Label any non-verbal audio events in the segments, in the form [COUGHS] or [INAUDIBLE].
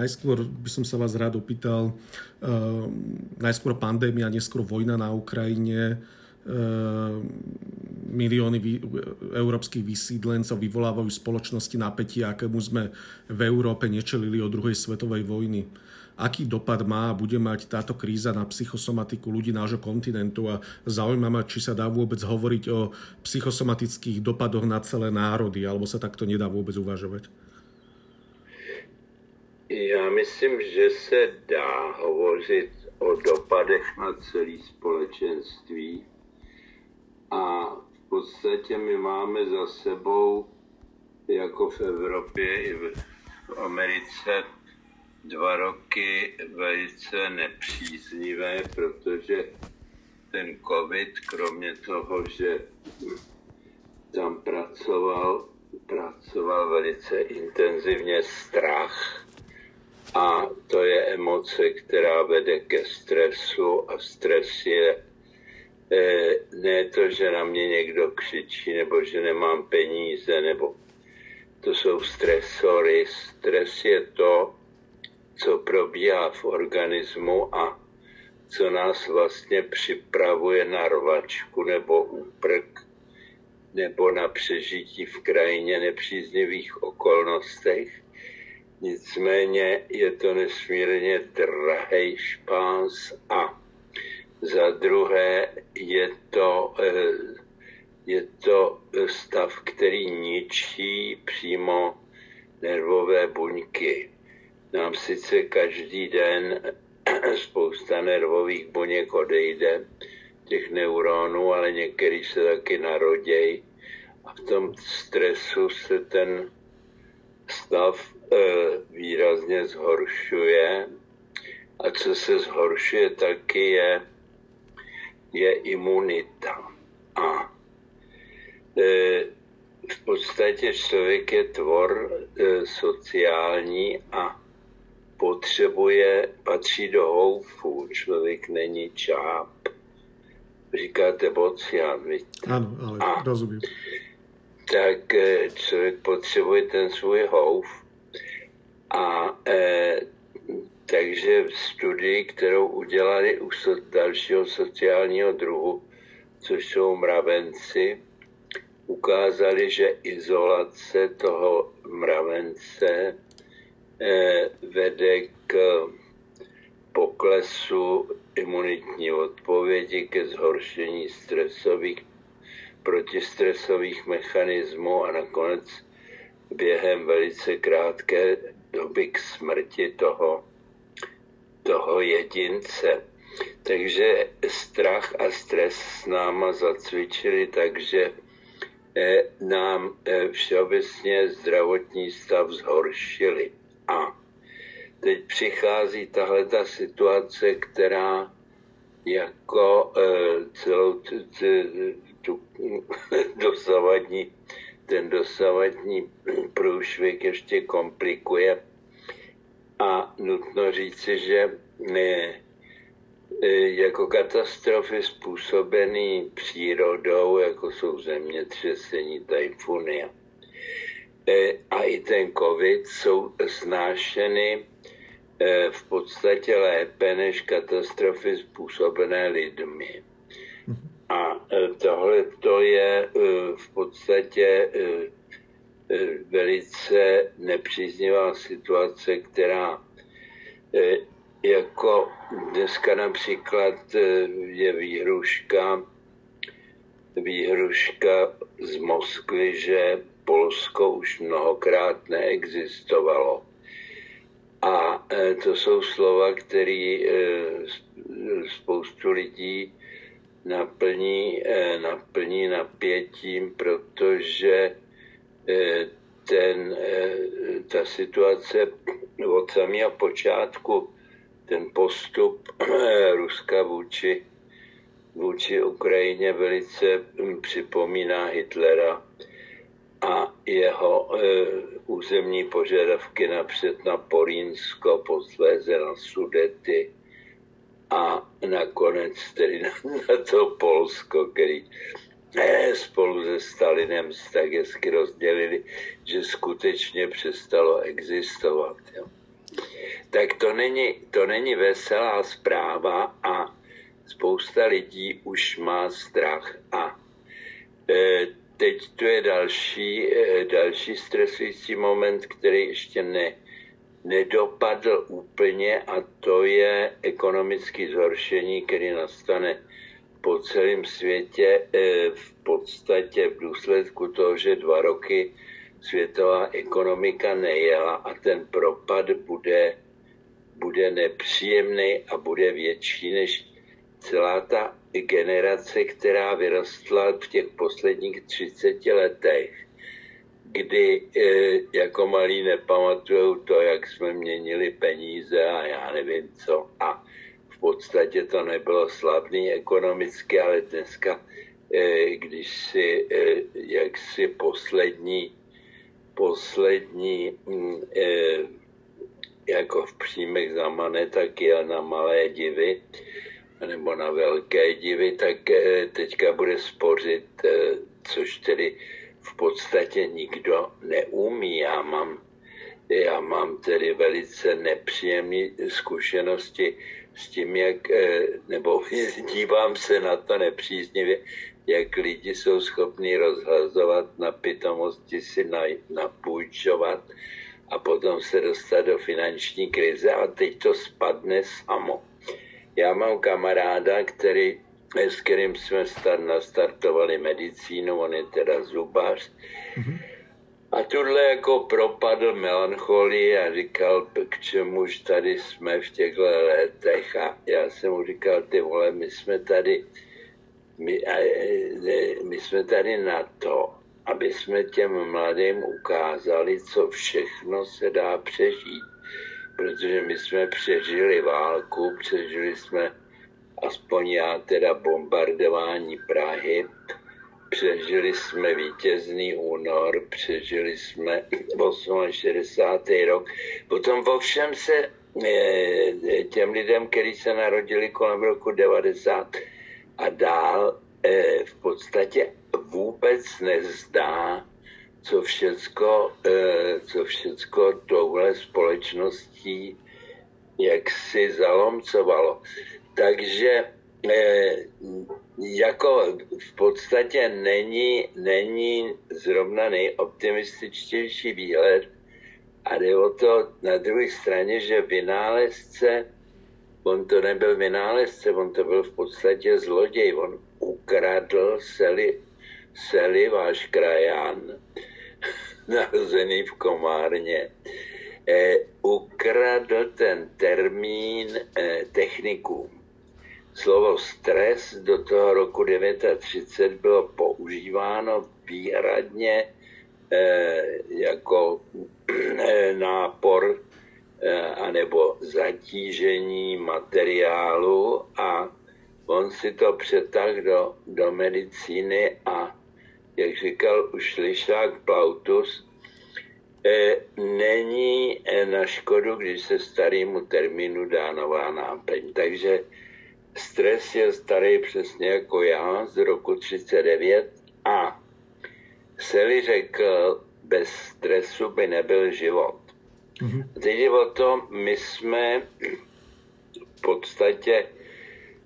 najskôr by som sa vás rád opýtal, najskôr pandémia, neskôr vojna na Ukrajine, milióny európskych vysídlencov vyvolávajú spoločnosti napätí, akému sme v Európe nečelili od druhej svetovej vojny aký dopad má a bude mať táto kríza na psychosomatiku ľudí nášho kontinentu a zaujíma ma, či sa dá vôbec hovoriť o psychosomatických dopadoch na celé národy, alebo sa takto nedá vôbec uvažovať? Já myslím, že se dá hovořit o dopadech na celé společenství a v podstatě my máme za sebou, jako v Evropě i v Americe, dva roky velice nepříznivé, protože ten covid, kromě toho, že tam pracoval, pracoval velice intenzivně strach. A to je emoce, která vede ke stresu a stres je eh, ne to, že na mě někdo křičí, nebo že nemám peníze, nebo to jsou stresory. Stres je to, co probíhá v organismu a co nás vlastně připravuje na rvačku nebo úprk nebo na přežití v krajině nepříznivých okolnostech. Nicméně je to nesmírně drahý špás a za druhé je to, eh, je to stav, který ničí přímo nervové buňky. Nám sice každý den [CLEARS THROAT] spousta nervových buněk odejde, těch neuronů, ale některý se taky narodějí a v tom stresu se ten stav výrazně zhoršuje a co se zhoršuje taky je, je imunita. A e, v podstatě člověk je tvor e, sociální a potřebuje, patří do houfu, člověk není čáp. Říkáte bocian, víte? Ano, ale A, rozumím. Tak člověk potřebuje ten svůj houf a e, takže v studii, kterou udělali u so, dalšího sociálního druhu, což jsou mravenci, ukázali, že izolace toho mravence Eh, vede k poklesu imunitní odpovědi, ke zhoršení stresových, protistresových mechanismů a nakonec během velice krátké doby k smrti toho, toho jedince. Takže strach a stres s náma zacvičili, takže eh, nám eh, všeobecně zdravotní stav zhoršili. A teď přichází tahle ta situace, která jako e, celou tu, tu [LAUGHS] dosavadní, ten dosavadní [CLEARS THROAT] průšvih ještě komplikuje. A nutno říci, že ne, e, jako katastrofy způsobené přírodou, jako jsou zemětřesení, tajfuny a E, i ten covid jsou snášeny e, v podstatě lépe než katastrofy způsobené lidmi. A e, tohle to je v podstatě velice nepříznivá situace, která jako dneska například je výhruška, výhruška z Moskvy, že Polsko už mnohokrát neexistovalo. A e, to jsou slova, které e, spoustu lidí naplní, e, naplní napětím, protože ten, ta situace od samého počátku, ten postup Ruska vůči, vůči Ukrajině velice připomíná Hitlera a jeho územní požadavky napřed na Porínsko, posléze na Sudety a nakonec tedy na, to Polsko, který e, spolu se Stalinem tak hezky rozdělili, že skutečně přestalo existovat. Jo. tak to není, to není veselá zpráva a spousta lidí už má strach. A e, teď tu je další, e, další stresující moment, který ještě ne, nedopadl úplně a to je ekonomické zhoršení, který nastane po celém světě e, v podstatě v důsledku toho, že dva roky světová ekonomika nejela a ten propad bude, bude nepříjemný a bude větší než celá ta generace, která vyrostla v těch posledních 30 letech, kdy e, jako malí nepamatují to, jak jsme měnili peníze a já nevím co. A v podstatě to nebylo slavný ekonomicky, ale dneska, e, když si e, jak si poslední poslední mm, jako v příjmech zamane, tak je na malé divy nebo na velké divy, tak teďka bude spořit, což tedy v podstatě nikdo neumí. Já mám, já mám tedy velice nepříjemné zkušenosti s tím, jak, eh, nebo [LAUGHS] dívám se na to nepříznivě, jak lidi jsou schopni rozhazovat na pitomosti si napůjčovat a potom se dostat do finanční krize a teď to spadne samo. Já mám kamaráda, který, s kterým jsme start, nastartovali medicínu, on je teda zubař. Mm-hmm. A tuhle jako propadl melancholii a říkal, k čemuž tady jsme v těchto letech. A já jsem mu říkal, ty vole, my jsme tady, my, my jsme tady na to, aby jsme těm mladým ukázali, co všechno se dá přežít protože my jsme přežili válku, přežili jsme aspoň já teda bombardování Prahy, přežili jsme vítězný únor, přežili jsme 68. rok. Potom ovšem se eh, těm lidem, kteří se narodili kolem roku 90 a dál, eh, v podstatě vůbec nezdá, co všecko, eh, co všecko touhle společností jak si zalomcovalo. Takže eh, jako v podstatě není, není zrovna nejoptimističtější výhled. A jde o to na druhé straně, že vynálezce, on to nebyl vynálezce, on to byl v podstatě zloděj, on ukradl seli, seli váš krajan [LAUGHS] narozený v Komárně, eh, ukradl ten termín eh, technikům. Slovo stres do toho roku 1930 bylo používáno výhradně eh, jako eh, nápor eh, anebo zatížení materiálu a on si to přetáhl do, do medicíny a jak říkal už Lišák Plautus, e, není e, na škodu, když se starýmu termínu dá nová náplň. Takže stres je starý přesně jako já z roku 39 a Seli řekl, bez stresu by nebyl život. Mm-hmm. Teď je o tom, my jsme v podstatě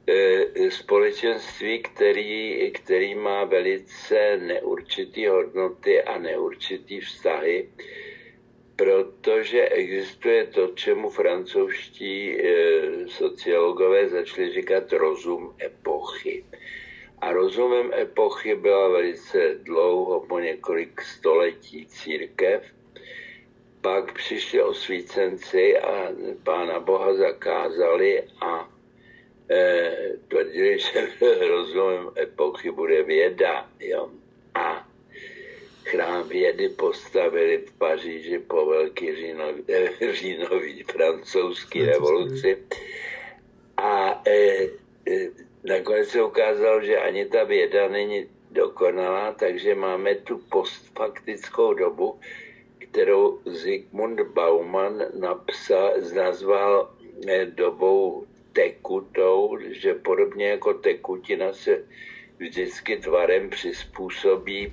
E, společenství, který, který má velice neurčitý hodnoty a neurčitý vztahy, protože existuje to, čemu francouzští e, sociologové začali říkat rozum epochy. A rozumem epochy byla velice dlouho, po několik století církev. Pak přišli osvícenci a pána Boha zakázali a eh, tvrdili, [LAUGHS] že rozumem epochy bude věda. Jo. A chrám vědy postavili v Paříži po velký říjnový, eh, říjnový francouzský revoluci. A eh, eh, nakonec se ukázalo, že ani ta věda není dokonalá, takže máme tu postfaktickou dobu, kterou Zygmunt Bauman napsal, nazval dobou tekutou, že podobně jako tekutina se vždycky tvarem přizpůsobí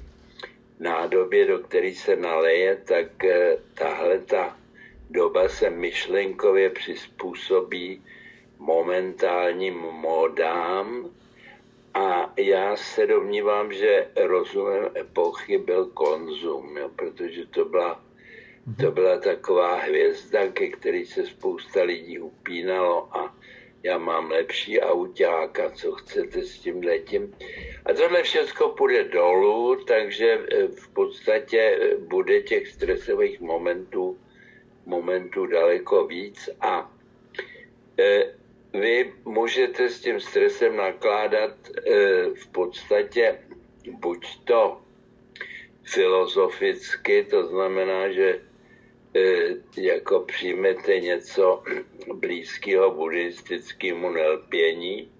nádobě, do které se naleje, tak eh, tahle ta doba se myšlenkově přizpůsobí momentálním modám a já se domnívám, že rozumem epochy byl konzum, jo, protože to byla, to byla taková hvězda, ke který se spousta lidí upínalo a já mám lepší auták a co chcete s tím letím. A tohle všechno půjde dolů, takže eh, v podstatě eh, bude těch stresových momentů, momentů daleko víc a e, vy můžete s tím stresem nakládat v podstatě buď to filozoficky, to znamená, že jako přijmete něco blízkého buddhistickému nelpění,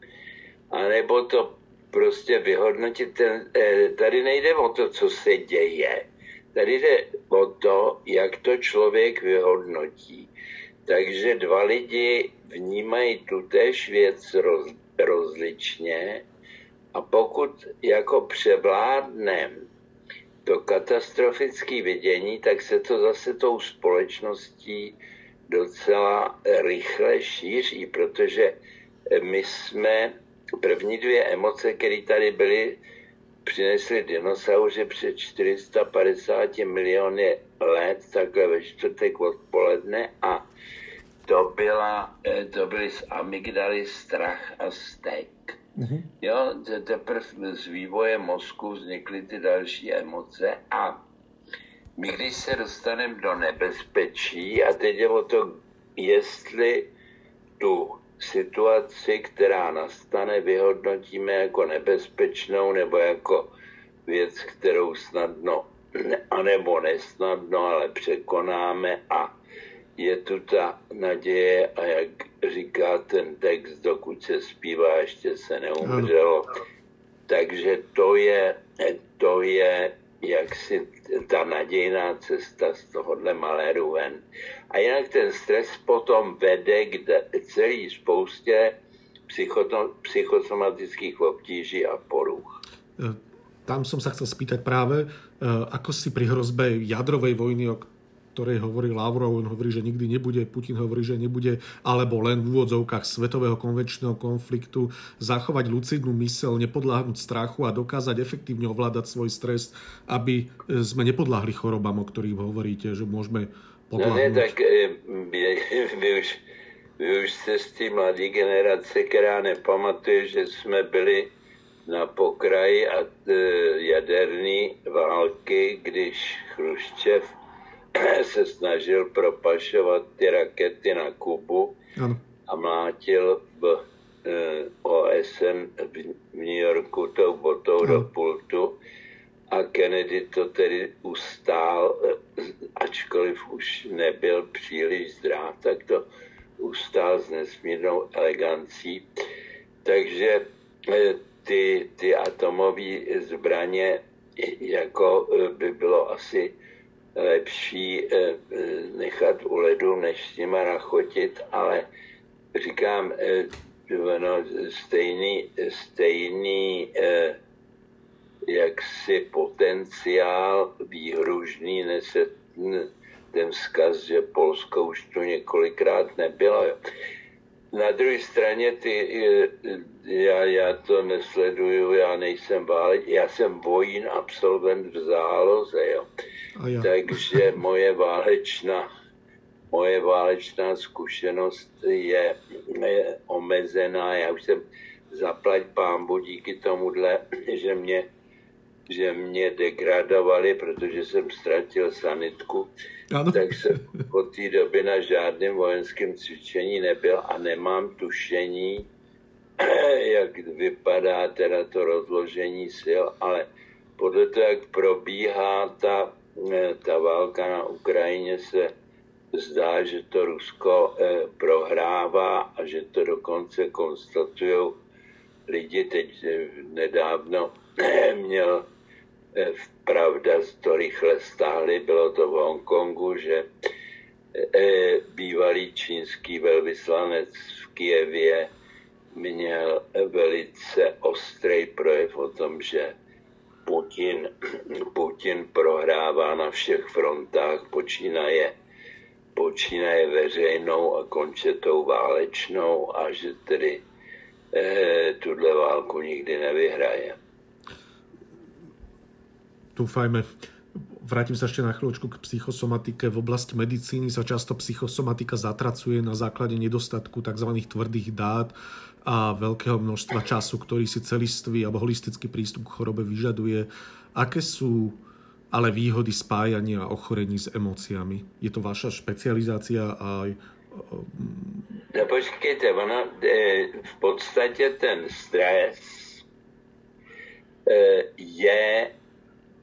anebo to prostě vyhodnotit. Ten, e, tady nejde o to, co se děje. Tady jde o to, jak to člověk vyhodnotí. Takže dva lidi vnímají tutéž věc roz, rozličně a pokud jako převládnem to katastrofické vidění, tak se to zase tou společností docela rychle šíří, protože my jsme první dvě emoce, které tady byly, přinesli dinosauři před 450 miliony let, takhle ve čtvrtek odpoledne a to, byla, to byly z amygdaly strach a stek. Mm-hmm. Jo, teprve z vývoje mozku vznikly ty další emoce a my když se dostaneme do nebezpečí a teď je o to, jestli tu situaci, která nastane, vyhodnotíme jako nebezpečnou nebo jako věc, kterou snadno, [CLEARS THROAT] anebo nesnadno, ale překonáme a je tu ta naděje a jak říká ten text, dokud se zpívá, ještě se neumřelo. Takže to je, to je jaksi ta nadějná cesta z tohohle maléru ven. A jinak ten stres potom vede k celý spoustě psychosomatických obtíží a poruch. E, tam som sa chcel spýtať práve, e, ako si pri hrozbe jadrovej vojny, o ktorej hovorí Lavrov, on hovorí, že nikdy nebude, Putin hovorí, že nebude, alebo len v úvodzovkách svetového konvenčného konfliktu zachovať lucidnú mysel, nepodláhnuť strachu a dokázať efektívne ovládať svoj stres, aby sme nepodláhli chorobám, o ktorých hovoríte, že môžeme podláhnuť. No ne, tak vy, vy, [LAUGHS] už, vy už jste z té mladé generace, která nepamatuje, že jsme byli na pokraji a e, jaderní války, když Chruščev [COUGHS] se snažil propašovat ty rakety na Kubu ano. a mlátil v eh, OSN v New Yorku tou botou ano. do pultu a Kennedy to tedy ustál, eh, ačkoliv už nebyl příliš zdrav, tak to ustál s nesmírnou elegancí. Takže eh, ty, ty atomové zbraně jako by bylo asi lepší eh, eh, nechat u ledu, než s nima rachotit, ale říkám, no, stejný, stejný jaksi potenciál výhružný nese ten vzkaz, že Polsko už tu několikrát nebylo. Na druhé straně ty, já, já to nesleduju, já nejsem váleč, já jsem vojín absolvent v záloze, jo. Takže moje válečná, moje válečná zkušenost je, je omezená. Já už jsem zaplať pámbu díky tomuhle, že mě, že mě degradovali, protože jsem ztratil sanitku. Ano. Tak jsem po té době na žádném vojenském cvičení nebyl a nemám tušení, [CLEARS THROAT] jak vypadá teda to rozložení sil, ale podle toho, jak probíhá ta ta válka na Ukrajině se zdá, že to Rusko eh, prohrává a že to dokonce konstatují lidi. Teď eh, nedávno [CLEARS THROAT] měl eh, pravda, to rychle stáhli, bylo to v Hongkongu, že bývalý čínský velvyslanec v Kijevě měl velice ostrý projev o tom, že Putin, [CLEARS THROAT] Putin prohrává na všech frontách, počínaje počínaje veřejnou a končetou válečnou a že tedy eh, tuhle válku nikdy nevyhraje. Dúfajme. Vrátim sa ešte na chvíľočku k psychosomatike. V oblasti medicíny sa často psychosomatika zatracuje na základe nedostatku tzv. tvrdých dát a veľkého množstva času, ktorý si celistvý alebo holistický prístup k chorobe vyžaduje. Aké sú ale výhody spájania ochorení s emóciami? Je to vaša špecializácia aj No počkejte, ono, v podstatě ten stres e, je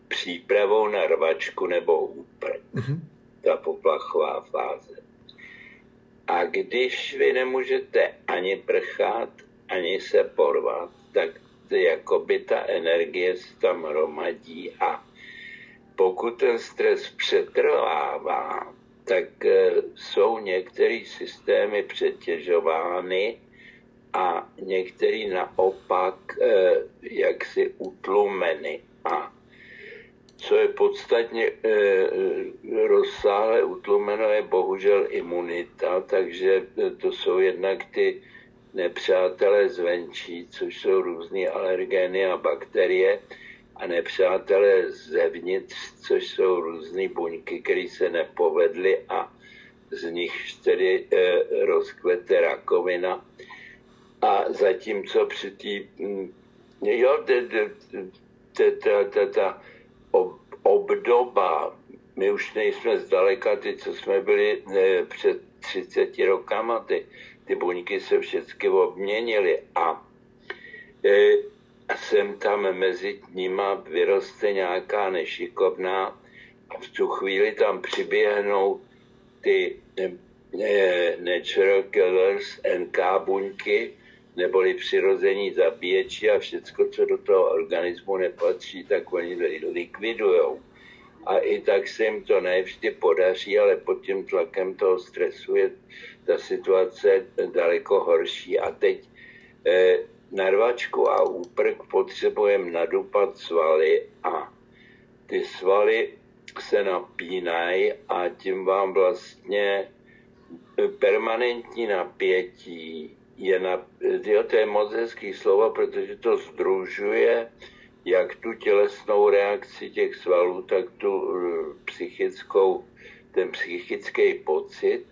přípravou na rvačku nebo úprk. Mm-hmm. Ta poplachová fáze. A když vy nemůžete ani prchat, ani se porvat, tak jakoby ta energie se tam hromadí a pokud ten stres přetrvává, tak e, jsou některé systémy přetěžovány a některé naopak e, jaksi utlumeny. A co je podstatně e, rozsáhle utlumeno, je bohužel imunita, takže to jsou jednak ty nepřátelé zvenčí, což jsou různé alergény a bakterie, a nepřátelé zevnitř, což jsou různé buňky, které se nepovedly a z nich tedy e, rozkvete rakovina. A zatímco při té, mm, jo, ta obdoba, my už nejsme zdaleka ty, co jsme byli e, před 30 rokama, ty, ty buňky se všechny obměnily a e, sem tam mezi nima vyroste nějaká nešikovná a v tu chvíli tam přiběhnou ty eh, natural killers, NK buňky, neboli přirození zabíječi a všecko, co do toho organismu nepatří, tak oni likvidujou. A i tak se jim to nevždy podaří, ale pod tím tlakem toho stresu je ta situace daleko horší. A teď eh, na rvačku a úprk potřebujeme nadupat svaly a ty svaly se napínají a tím vám vlastně permanentní napětí je na, jo, to je moc hezký slovo, protože to združuje jak tu tělesnou reakci těch svalů, tak tu eh, psychickou, ten psychický pocit.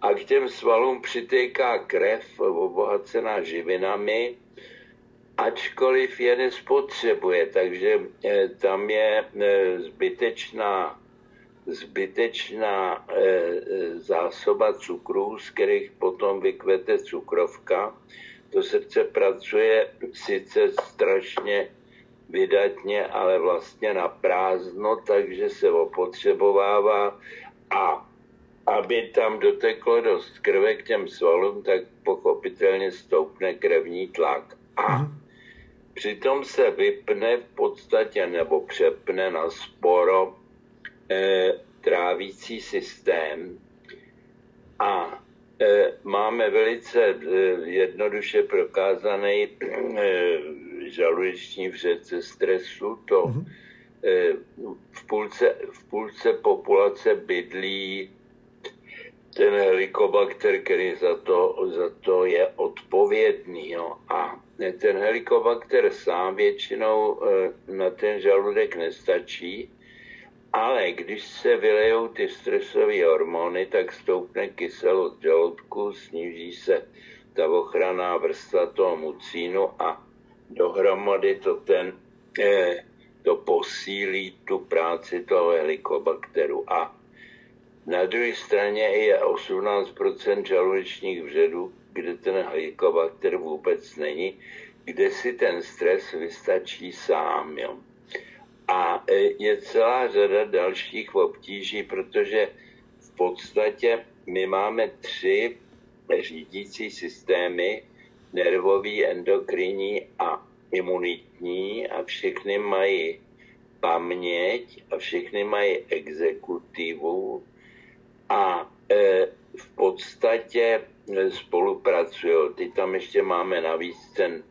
A k těm svalům přitéká krev obohacená živinami, ačkoliv je nespotřebuje, takže eh, tam je eh, zbytečná, zbytečná eh, zásoba cukrů, z kterých potom vykvete cukrovka. To srdce pracuje sice strašně vydatně, ale vlastně na prázdno, takže se opotřebovává a aby tam doteklo dost krve k těm svalům, tak pochopitelně stoupne krevní tlak. A mhm. přitom se vypne v podstatě nebo přepne na sporo trávící systém a e, máme velice e, jednoduše prokázaný žaludeční vřece stresu. To mm-hmm. e, v, půlce, v půlce populace bydlí ten helikobakter, který za to, za to je odpovědný. Jo. A ten helikobakter sám většinou eh, na ten žaludek nestačí, ale když se vylejou ty stresové hormony, tak stoupne kyselost žaludku, sníží se ta ochranná vrstva toho mucínu a dohromady to ten eh, to posílí tu práci toho helikobakteru. A na druhé straně je 18% žaludečních vředů, kde ten helikobakter vůbec není, kde si ten stres vystačí sám. Jo. A e, je celá řada dalších obtíží, protože v podstatě my máme tři řídící systémy, nervový, endokrinní a imunitní a všechny mají paměť a všechny mají exekutivu a e, v podstatě spolupracují. Ty tam ještě máme navíc ten,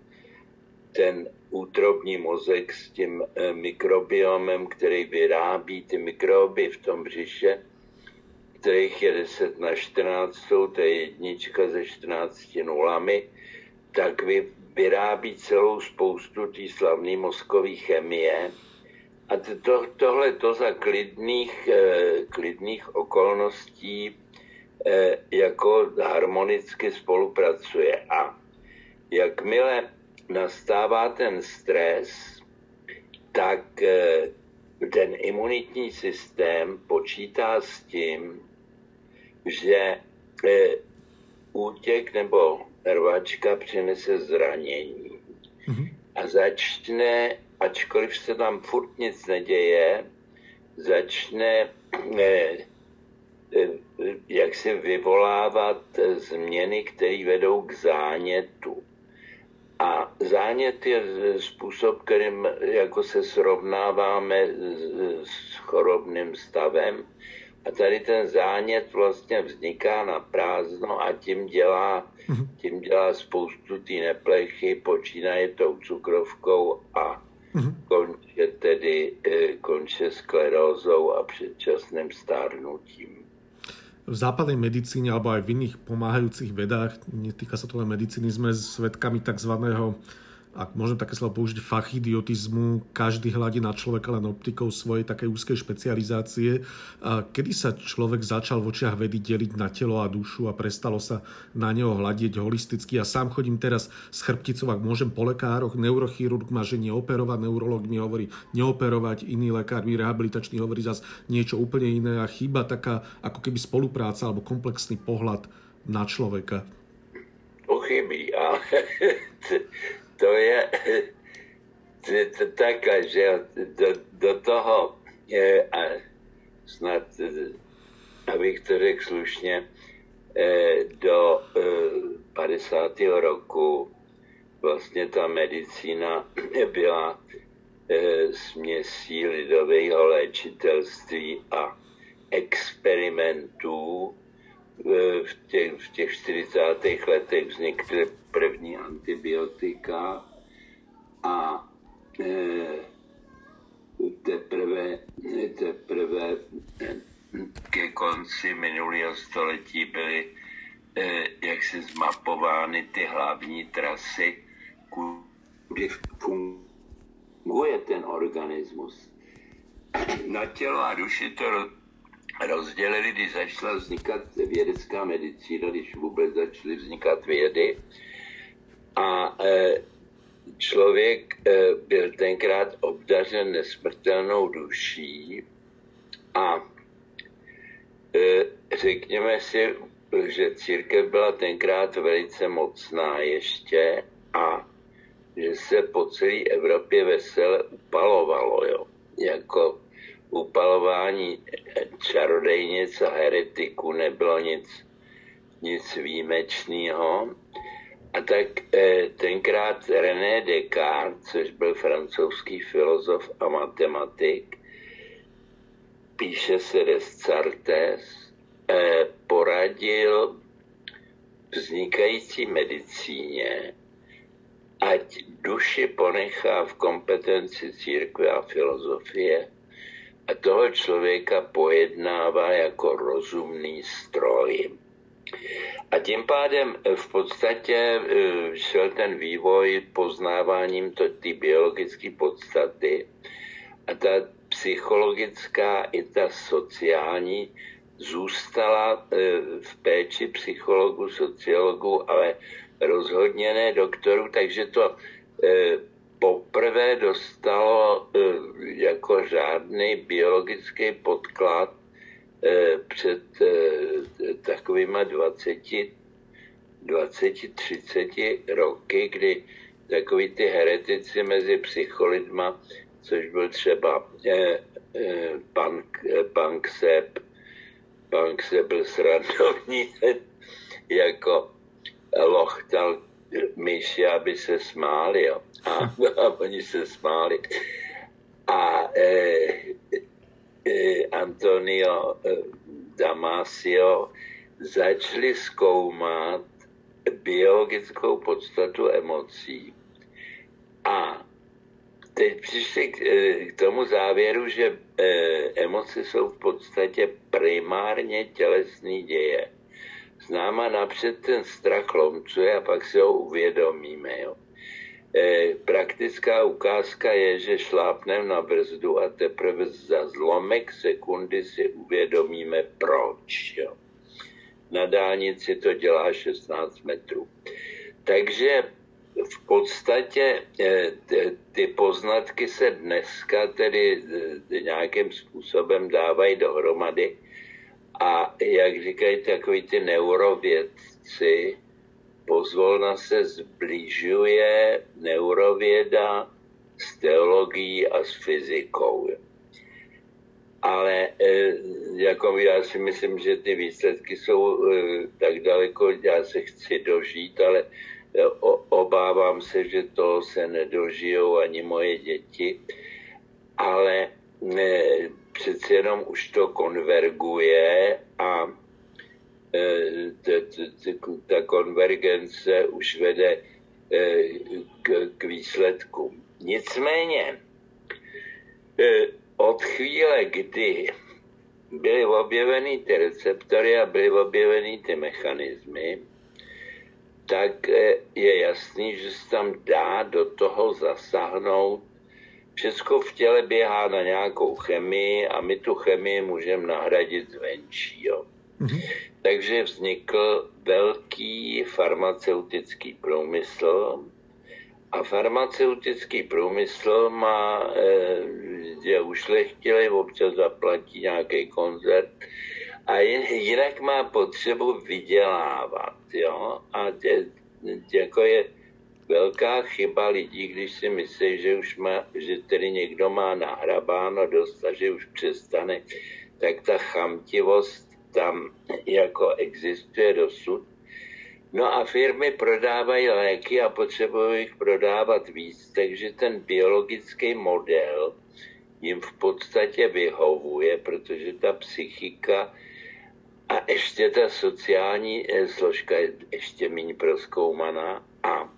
ten útrobní mozek s tím e, mikrobiomem, který vyrábí ty mikroby v tom břiše, kterých je 10 na 14, to je jednička ze 14 nulami, tak vy, vyrábí celou spoustu té slavné mozkové chemie. A to, tohle to za klidných, eh, klidných okolností eh, jako harmonicky spolupracuje. A jakmile nastává ten stres, tak eh, ten imunitní systém počítá s tím, že eh, útěk nebo rvačka přinese zranění mm-hmm. a začne, ačkoliv se tam furt nic neděje, začne eh, jak se vyvolávat změny, které vedou k zánětu. A zánět je způsob, kterým jako se srovnáváme s chorobným stavem. A tady ten zánět vlastně vzniká na prázdno a tím dělá, mhm. tím dělá spoustu té neplechy, počínaje tou cukrovkou a mhm. konče tedy eh, konče sklerózou a předčasným stárnutím v západnej medicíne alebo aj v iných pomáhajúcich vedách, netýka sa to len medicíny, sme svedkami tzv ak môžem také slovo použiť, fachidiotizmu, každý hľadí na človeka len optikou svojej takej úzkej špecializácie. Kedy sa človek začal v očiach vedy deliť na telo a dušu a prestalo sa na neho hľadieť holisticky. Ja sám chodím teraz s chrbticou, ak môžem po lekároch, neurochirurg má, že neoperovať, neurolog mi hovorí neoperovať, iný lekár mi rehabilitačný hovorí zase niečo úplne iné a chýba taká ako keby spolupráca alebo komplexný pohľad na človeka. Pochybí, ale [LAUGHS] to je, to takhle, že do, do toho, je, a snad, abych to řekl slušně, eh, do 50. Eh, roku vlastně ta medicína byla eh, směsí lidového léčitelství a experimentů. V těch, v těch 40. letech vznikly první antibiotika a e, teprve, teprve ke konci minulého století byly e, jaksi zmapovány ty hlavní trasy, kudy funguje ten organismus. Na tělo a duši to rozdělili, když začala vznikat vědecká medicína, když vůbec začaly vznikat vědy, a e, člověk e, byl tenkrát obdařen nesmrtelnou duší a e, řekněme si, že církev byla tenkrát velice mocná ještě a že se po celé Evropě vesele upalovalo, jo. Jako upalování čarodejnic a heretiků nebylo nic, nic výjimečného. A tak eh, tenkrát René Descartes, což byl francouzský filozof a matematik, píše se Descartes, eh, poradil vznikající medicíně, ať duši ponechá v kompetenci církve a filozofie a toho člověka pojednává jako rozumný stroj. A tím pádem eh, v podstatě eh, šel ten vývoj poznáváním ty biologické podstaty a ta psychologická i ta sociální zůstala eh, v péči psychologů, sociologů, ale rozhodně ne doktorů, takže to poprvé dostalo jako žádný biologický podklad před eh, takovýma 20, 20, 30 roky, kdy takový ty heretici mezi psycholidma, což byl třeba eh, punk, punk Sepp, punk Sepp byl srandovní, [LAUGHS] jako lochtal myši, aby se smáli, jo. A, [LAUGHS] a oni se smáli. A e, Antonio eh, Damasio začali zkoumat biologickou podstatu emocí. A teď přišli k, k tomu závěru, že emoce jsou v podstatě primárně tělesný děje. S náma napřed ten strach lomcuje a pak se ho uvědomíme. Jo. E, praktická ukázka je, že šlápneme na brzdu a teprve za zlomek sekundy si uvědomíme proč. Jo. Na dálnici to dělá 16 metrů. Takže v podstatě e, ty poznatky se dneska tedy e, nějakým způsobem dávají dohromady a jak říkají takový ty neurovědci, pozvolna se zbližuje neurověda s teologií a s fyzikou. Ale e, jako já si myslím, že ty výsledky jsou e, tak daleko, já se chci dožít, ale e, obávám se, že to se nedožijou ani moje děti. Ale přeci jenom už to konverguje a ta konvergence už vede eh, k, k výsledku. Nicméně eh, od chvíle, kdy byly objeveny ty receptory a byly objeveny ty mechanismy, tak je jasný, že se tam dá do toho zasáhnout. Všechno v těle běhá na nějakou chemii a my tu chemii můžeme nahradit zvenčí. Jo. Mm-hmm. Takže vznikl velký farmaceutický průmysl a farmaceutický průmysl má, eh, je ušlechtilý, občas zaplatí nějaký koncert a jinak má potřebu vydělávat. Jo? A tě, jako je velká chyba lidí, když si myslí, že už má, že tedy někdo má nahrabáno dost a že už přestane, tak ta chamtivost tam jako existuje dosud. No a firmy prodávají léky a potřebují jich prodávat víc, takže ten biologický model jim v podstatě vyhovuje, protože ta psychika a ještě ta sociální eh, složka je ještě méně proskoumaná. A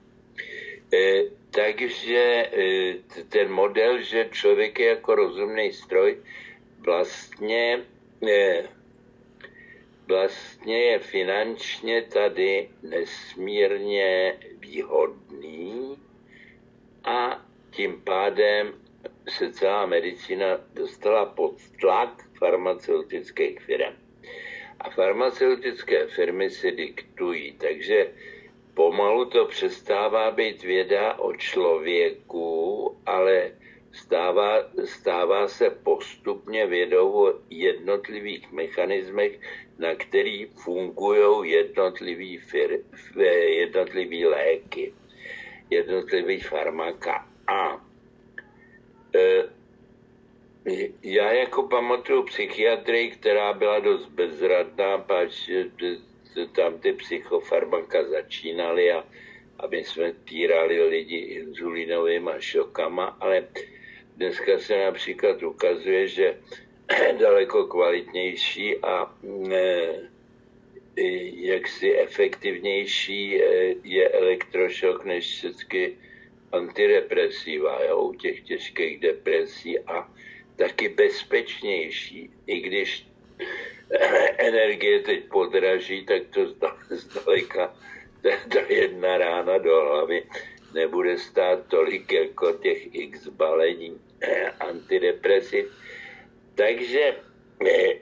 e, takže e, ten model, že člověk je jako rozumný stroj, vlastně e, vlastně je finančně tady nesmírně výhodný a tím pádem se celá medicína dostala pod tlak farmaceutických firm. A farmaceutické firmy si diktují, takže pomalu to přestává být věda o člověku, ale stává, stává se postupně vědou o jednotlivých mechanismech, na který fungují jednotlivý, fir, jednotlivý léky, jednotlivý farmaka. A e, já jako pamatuju psychiatrii, která byla dost bezradná, pač tam ty psychofarmaka začínaly a aby jsme týrali lidi inzulinovými šokama, ale dneska se například ukazuje, že daleko kvalitnější a jaksi efektivnější e, je elektrošok než všechny antidepresiva jo, u těch těžkých depresí a taky bezpečnější, i když energie teď podraží, tak to zdaleka ta jedna rána do hlavy nebude stát tolik jako těch x balení antidepresiv. Takže eh,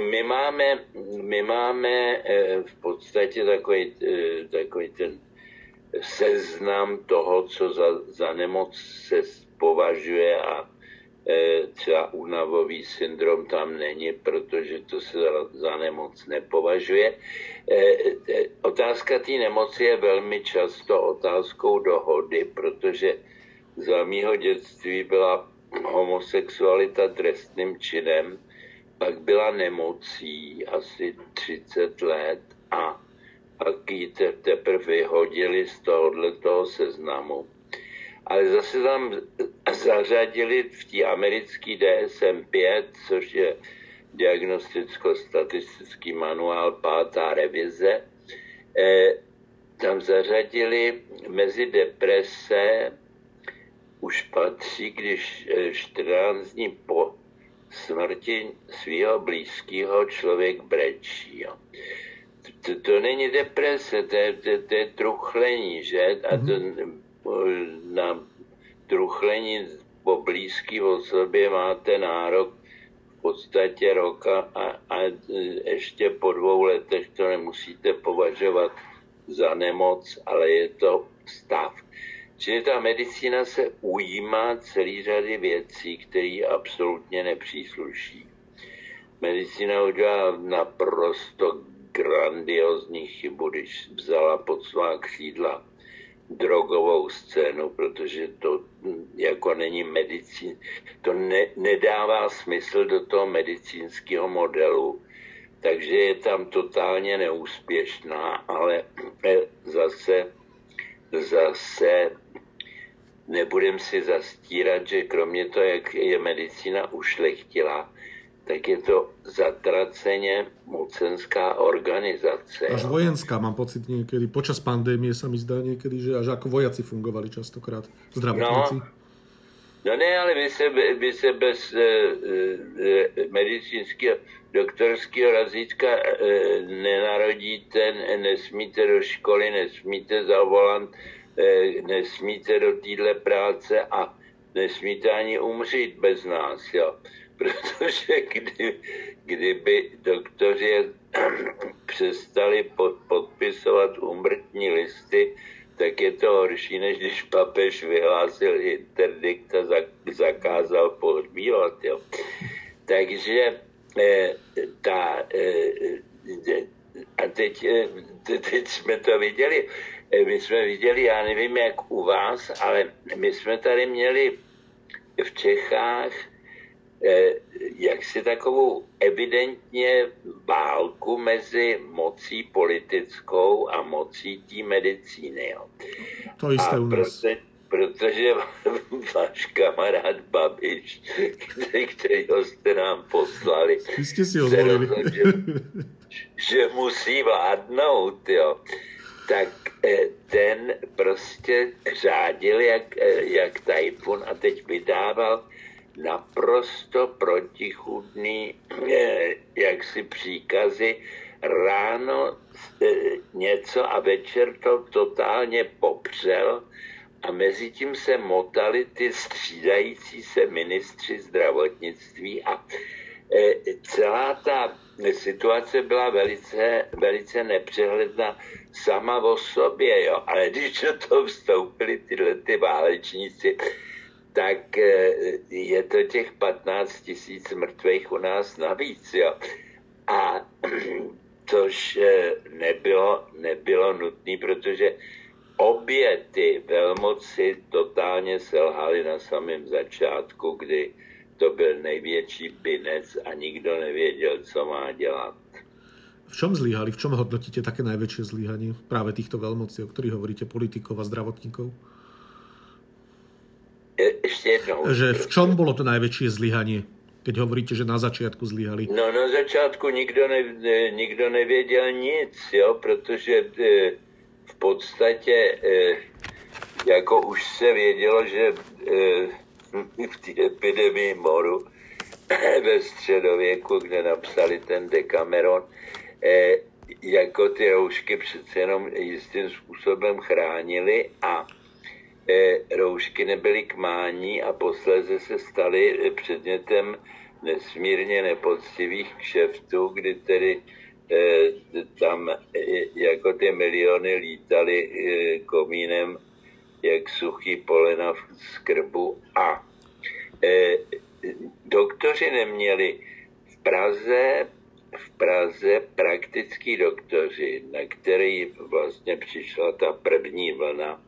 my máme, my máme eh, v podstatě takový, eh, takový ten seznam toho, co za, za nemoc se považuje a třeba únavový syndrom tam není, protože to se za, nemoc nepovažuje. Otázka té nemoci je velmi často otázkou dohody, protože za mýho dětství byla homosexualita trestným činem, pak byla nemocí asi 30 let a pak ji te, teprve vyhodili z tohohle toho seznamu. Ale zase tam zařadili v té americké DSM-5, což je diagnosticko-statistický manuál, pátá revize, eh, tam zařadili mezi deprese už patří, když 14 eh, dní po smrti svého blízkého člověk brečí. Jo. To, to není deprese, to je, to, to je truchlení, že? A to, mhm. na truchlení po blízký osobě máte nárok v podstatě roka a, a ještě po dvou letech to nemusíte považovat za nemoc, ale je to stav. Čili ta medicína se ujímá celý řady věcí, které absolutně nepřísluší. Medicína udělala naprosto grandiozní chybu, když vzala pod svá křídla drogovou scénu, protože to jako není medicín, to ne, nedává smysl do toho medicínského modelu. Takže je tam totálně neúspěšná, ale [CLEARS THROAT] zase, zase nebudem si zastírat, že kromě toho, jak je medicína ušlechtila, tak je to zatraceně mocenská organizace. Až vojenská, mám pocit niekedy. Počas pandémie sa mi zdá niekedy, že až ako vojaci fungovali častokrát. Zdravotníci. No, no ne, ale vy se, vy se bez e, e, medicínského doktorského razítka e, nenarodíte, nesmíte do školy, nesmíte za volant, nesmíte do téhle práce a nesmíte ani umřít bez nás. Jo [LAUGHS] protože kdy, kdyby doktoři [CLEARS THROAT] přestali pod, podpisovat umrtní listy, tak je to horší, než když papež vyhlásil interdikt a zakázal pohřbívat. Jo. Takže eh, ta, eh, a teď, teď jsme to viděli, my jsme viděli, já nevím jak u vás, ale my jsme tady měli v Čechách Eh, jaksi takovou evidentně válku mezi mocí politickou a mocí té medicíny. Jo. To jste u nás. Proto, protože [LAUGHS] váš kamarád Babiš, který, kterýho jste nám poslali, jste si ho že, [LAUGHS] že musí vládnout, jo. Tak eh, ten prostě řádil jak, eh, jak tajfun a teď vydával naprosto protichudný eh, jaksi příkazy, ráno něco a večer to totálně popřel a mezi tím se motali ty střídající se ministři zdravotnictví a celá ta situace byla velice, velice nepřehledná sama o sobě, jo. ale když do toho vstoupili tyhle ty válečníci, tak eh, je to těch 15 tisíc mrtvých u nás navíc. Jo. A [CLEARS THROAT] což eh, nebylo, nebylo nutné, protože obě ty velmoci totálně selhaly na samém začátku, kdy to byl největší binec a nikdo nevěděl, co má dělat. V čom zlíhali? V čom hodnotíte také najväčšie zlíhanie práve týchto veľmocí, o ktorých hovoríte, politikov a zdravotníkov? Ještě jednou. Že v čom bylo to největší zlyhanie? Keď hovoríte, že na začátku zlyhali. No na začátku nikdo, ne, nikdo nevěděl nic, jo, protože e, v podstatě e, jako už se vědělo, že e, [LAUGHS] v té epidemii moru [CLEARS THROAT] ve středověku, kde napsali ten Decameron, jako ty roušky přece jenom jistým způsobem chránili a E, roušky nebyly k mání a posléze se staly předmětem nesmírně nepoctivých kšeftů, kdy tedy e, tam jako ty miliony lítali komínem jak suchý polena v skrbu a doktoři neměli v Praze v Praze praktický doktoři, na který vlastně přišla ta první vlna,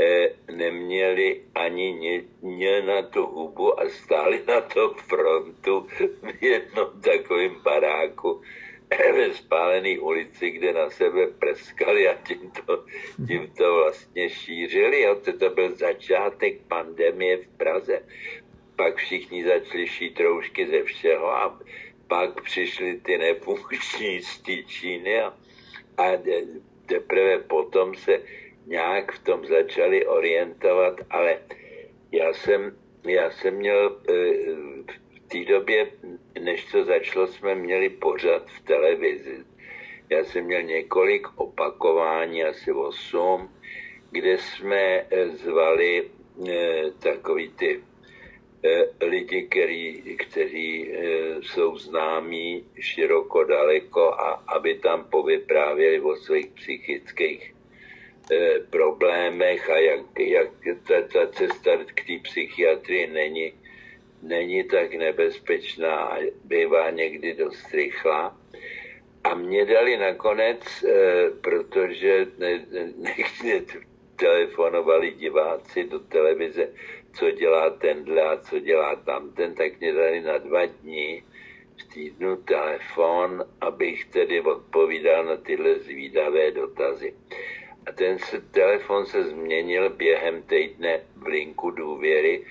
eh, neměli ani ně na tu hubu a stáli na to frontu v jednom takovém baráku ve spálené ulici, kde na sebe prskali a tím to, tím to vlastně šířili. A to, byl začátek pandemie v Praze. Pak všichni začali šít roušky ze všeho a pak přišly ty nefunkční z Číny a, a teprve potom se nějak v tom začali orientovat, ale já jsem, já jsem měl v té době, než to začalo, jsme měli pořad v televizi. Já jsem měl několik opakování, asi osm, kde jsme zvali takový ty lidi, který, kteří jsou známí široko daleko a aby tam povyprávěli o svých psychických problémech a jak, jak ta, ta cesta k té psychiatrii není, není tak nebezpečná, bývá někdy dost rychlá. A mě dali nakonec, e, protože ne, telefonovali diváci do televize, co dělá tenhle a co dělá tamten, tak mě dali na dva dní v týdnu telefon, abych tedy odpovídal na tyhle zvídavé dotazy. A ten se, telefon se změnil během týdne v linku důvěry,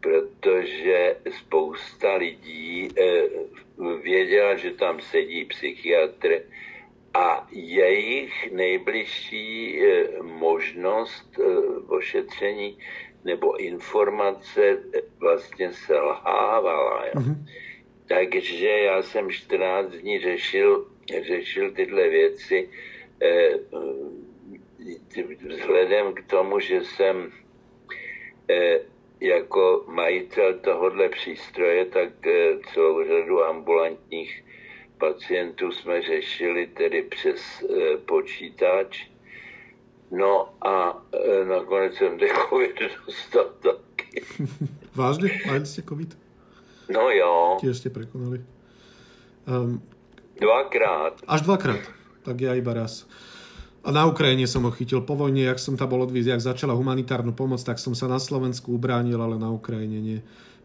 protože spousta lidí eh, věděla, že tam sedí psychiatr a jejich nejbližší eh, možnost eh, ošetření nebo informace vlastně selhávala. Mm-hmm. Takže já jsem 14 dní řešil, řešil tyhle věci. Vzhledem k tomu, že jsem jako majitel tohohle přístroje, tak eh, celou řadu ambulantních pacientů jsme řešili tedy přes eh, počítač. No a nakonec jsem ten COVID [LAUGHS] dostal taky. [LAUGHS] Vážně? Mali jste COVID? No jo. Tiež jste prekonali. Um, dvakrát. Až dvakrát. Tak ja iba raz. A na Ukrajine som ho chytil po vojne, jak som tam bol odvíz, jak začala humanitárnu pomoc, tak som sa na Slovensku ubránil, ale na Ukrajine nie.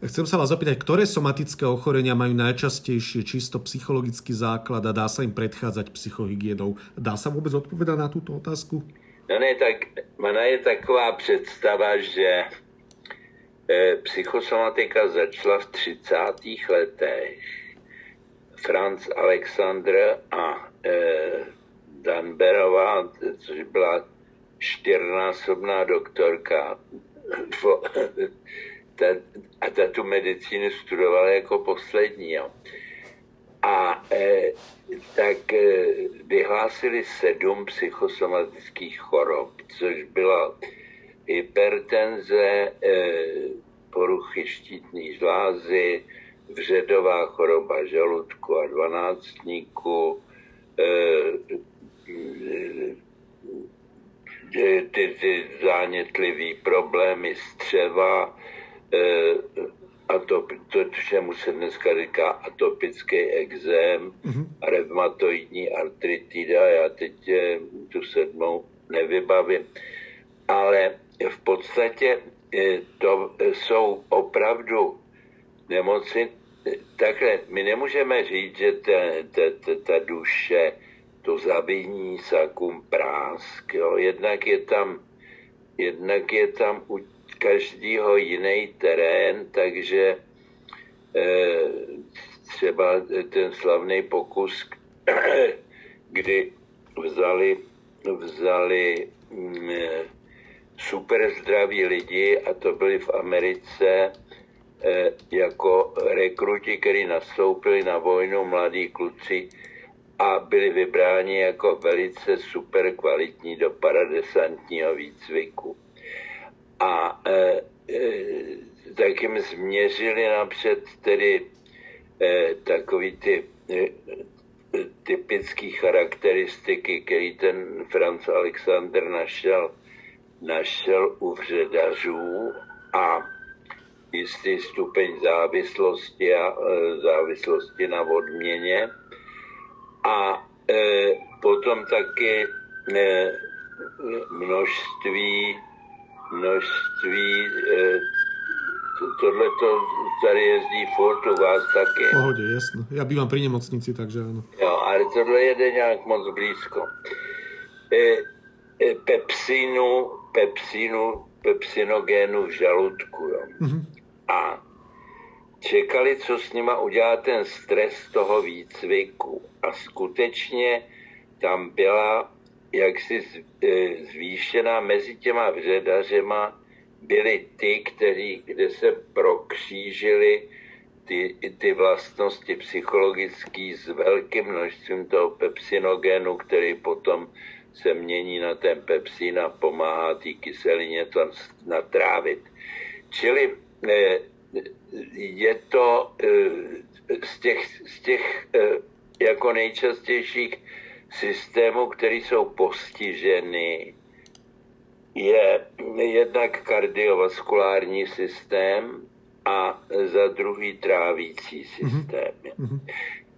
Chcem sa vás opýtať, ktoré somatické ochorenia majú najčastejšie čisto psychologický základ a dá sa im predchádzať psychohygienou? Dá sa vôbec odpovedať na túto otázku? No ne, tak mana je taková představa, že e, psychosomatika začala v 30. letech. Franz Alexander a e, Danberová, což byla čtyřnásobná doktorka a ta tu medicínu studovala jako poslední. Jo. A e, tak e, vyhlásili sedm psychosomatických chorob, což byla hypertenze, e, poruchy štítní žlázy, vředová choroba žaludku a dvanáctníku, e, ty, ty zánětlivý problémy střeva, eh, a to, to, čemu se dneska říká atopický exém, mm-hmm. reumatoidní artritida, já teď eh, tu sedmou nevybavím, ale v podstatě eh, to jsou opravdu nemoci, takhle, my nemůžeme říct, že ta, ta, ta, ta duše to zaviní sakum prásk. Jo. Jednak, je tam, jednak je tam u každého jiný terén, takže eh, třeba ten slavný pokus, [CLEARS THROAT] kdy vzali, vzali mm, super zdraví lidi a to byli v Americe eh, jako rekruti, kteří nastoupili na vojnu, mladí kluci, a byli vybráni jako velice super kvalitní do paradesantního výcviku. A e, e, tak jim změřili napřed tedy e, takový ty e, typické charakteristiky, který ten Franz Alexander našel, našel u vředařů a jistý stupeň závislosti a e, závislosti na odměně a e, potom taky e, množství, množství e, tohle to tady jezdí furt u vás taky. V pohodě, jasno. Já bývám při nemocnici, takže ano. Jo, ale tohle jede nějak moc blízko. E, e, pepsinu, pepsinu, pepsinogénu v žaludku. Jo. Mm-hmm. A čekali, co s nima udělá ten stres toho výcviku. A skutečně tam byla jaksi e, zvýšená mezi těma vředařema byly ty, který, kde se prokřížily ty, ty vlastnosti psychologické s velkým množstvím toho pepsinogenu, který potom se mění na ten pepsin a pomáhá té kyselině to natrávit. Čili eh, je to eh, z těch, z těch eh, jako nejčastějších systémů, které jsou postiženy, je jednak kardiovaskulární systém a za druhý trávící mhm. systém. Mm-hmm.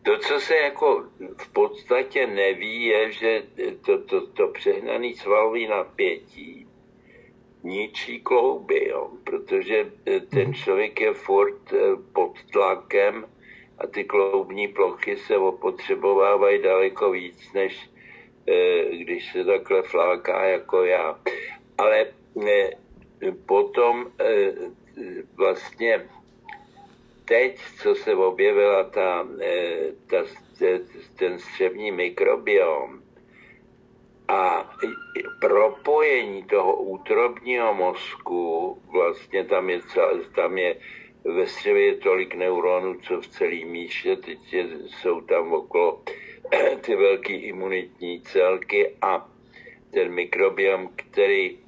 To, co se jako v podstatě neví, je, že to, to, to přehnané svalové napětí ničí klouby, jo, protože ten mhm. člověk je furt eh, pod tlakem a ty kloubní plochy se opotřebovávají daleko víc, než eh, když se takhle fláká jako já. Ale eh, potom vlastně teď, co se objevila ta, eh, ta, ten střevní mikrobiom a propojení toho útrobního mozku, vlastně tam je, tam je ve střevě je tolik neuronů, co v celý míše, teď je, jsou tam okolo [CLEARS THROAT] ty velké imunitní celky a ten mikrobiom, který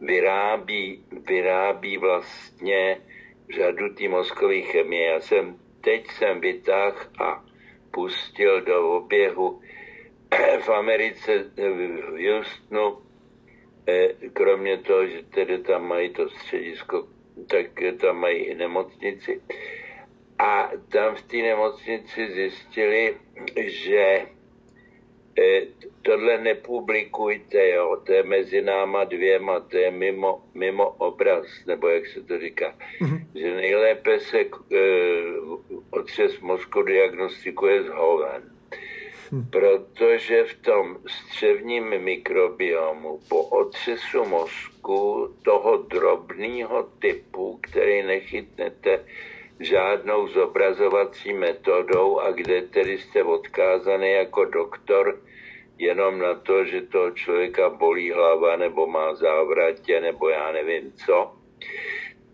vyrábí, vyrábí vlastně řadu té mozkové chemie. Já jsem, teď jsem vytáhl a pustil do oběhu v Americe, v Houstonu, eh, kromě toho, že tedy tam mají to středisko, tak tam mají i nemocnici. A tam v té nemocnici zjistili, že E, tohle nepublikujte, jo, to je mezi náma dvěma, to je mimo, mimo obraz, nebo jak se to říká, mm-hmm. že nejlépe se e, otřes mozku diagnostikuje z hoven. Mm. Protože v tom střevním mikrobiomu po otřesu mozku toho drobného typu, který nechytnete žádnou zobrazovací metodou a kde tedy jste odkázaný jako doktor jenom na to, že toho člověka bolí hlava nebo má závratě nebo já nevím co,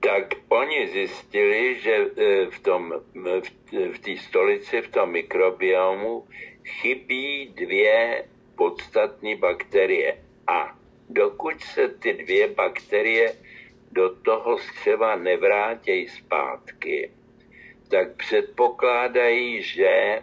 tak oni zjistili, že e, v tom, v té stolici, v tom mikrobiomu chybí dvě podstatné bakterie. A dokud se ty dvě bakterie do toho střeva nevrátějí zpátky, tak předpokládají, že e,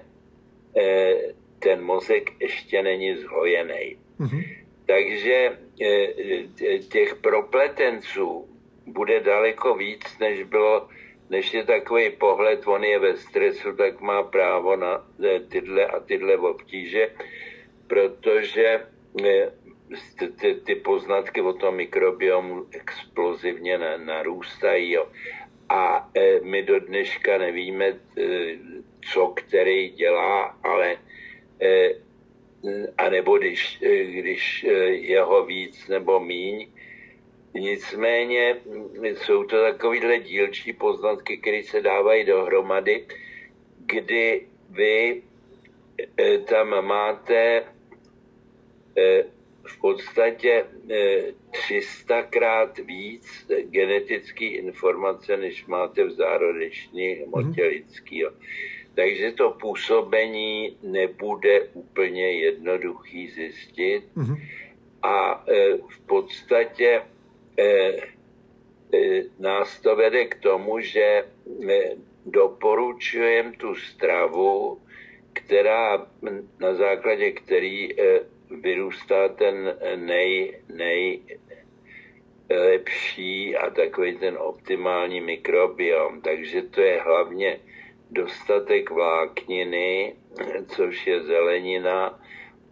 ten mozek ještě není zhojený. Mm-hmm. Takže e, těch propletenců bude daleko víc, než bylo, než je takový pohled, on je ve stresu, tak má právo na e, tyhle a tyhle obtíže, protože ty, ty poznatky o tom mikrobiomu explozivně narůstají. Jo. A my do dneška nevíme, co který dělá, ale Eh, a nebo když, eh, když eh, je ho víc nebo míň. Nicméně jsou to takovýhle dílčí poznatky, které se dávají dohromady, kdy vy tam máte v podstatě 300 krát víc genetické informace, než máte v zárodečné hmotě mhm. lidského. Takže to působení nebude úplně jednoduchý zjistit. Mm-hmm. A v podstatě nás to vede k tomu, že e, doporučujeme tu stravu, která, na základě který vyrůstá ten nej, nej lepší a takový ten optimální mikrobiom. Takže to je hlavně dostatek vlákniny, což je zelenina,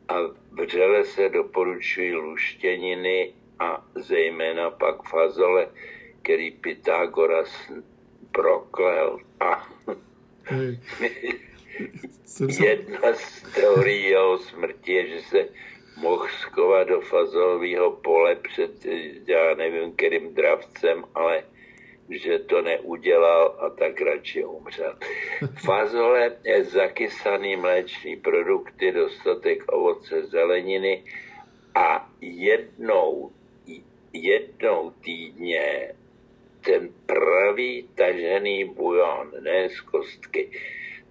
a vřele se doporučují luštěniny a zejména pak fazole, který Pythagoras proklel. A jedna z teorií jeho smrti je, že se mohl skovat do fazolového pole před, já nevím, kterým dravcem, ale že to neudělal a tak radši umřel. Fazole, zakysaný mléčný produkty, dostatek ovoce, zeleniny a jednou, jednou týdně ten pravý tažený bujon, ne z kostky.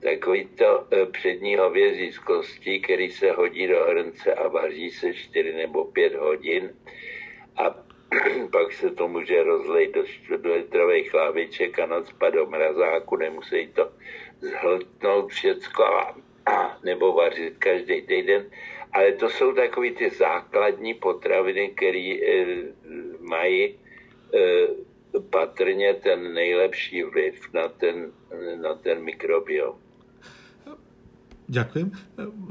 Takový to e, přední hovězí z kostí, který se hodí do hrnce a vaří se 4 nebo 5 hodin. A [CLEARS THROAT] pak se to může rozlejt do 4 litrových chláviček a nadspat do mrazáku, nemusí to zhltnout všecko a [CLEARS THROAT] nebo vařit každý týden. Ale to jsou takové ty základní potraviny, které e, mají e, patrně ten nejlepší vliv na ten, na ten mikrobiom. Ďakujem.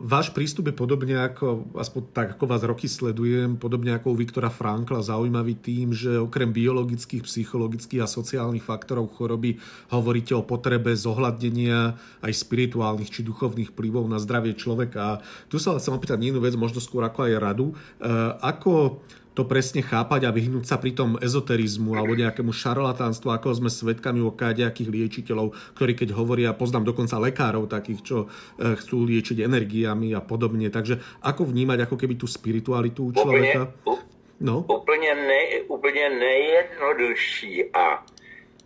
Váš prístup je podobne ako, aspoň tak ako vás roky sledujem, podobne ako u Viktora Frankla, zaujímavý tým, že okrem biologických, psychologických a sociálnych faktorov choroby hovoríte o potrebe zohľadnenia aj spirituálnych či duchovných vplyvov na zdravie človeka. A tu sa chcem opýtať jednu vec, možno skôr ako aj radu. E, ako to presne chápať a vyhnúť sa pri tom ezoterizmu alebo nejakému šarlatánstvu, ako sme svedkami o kadejakých liečiteľov, ktorí keď hovoria, poznám dokonca lekárov takých, čo e, chcú liečiť energiami a podobne. Takže ako vnímať ako keby tú spiritualitu človeka? no? úplně, ne, úplně nejjednodušší a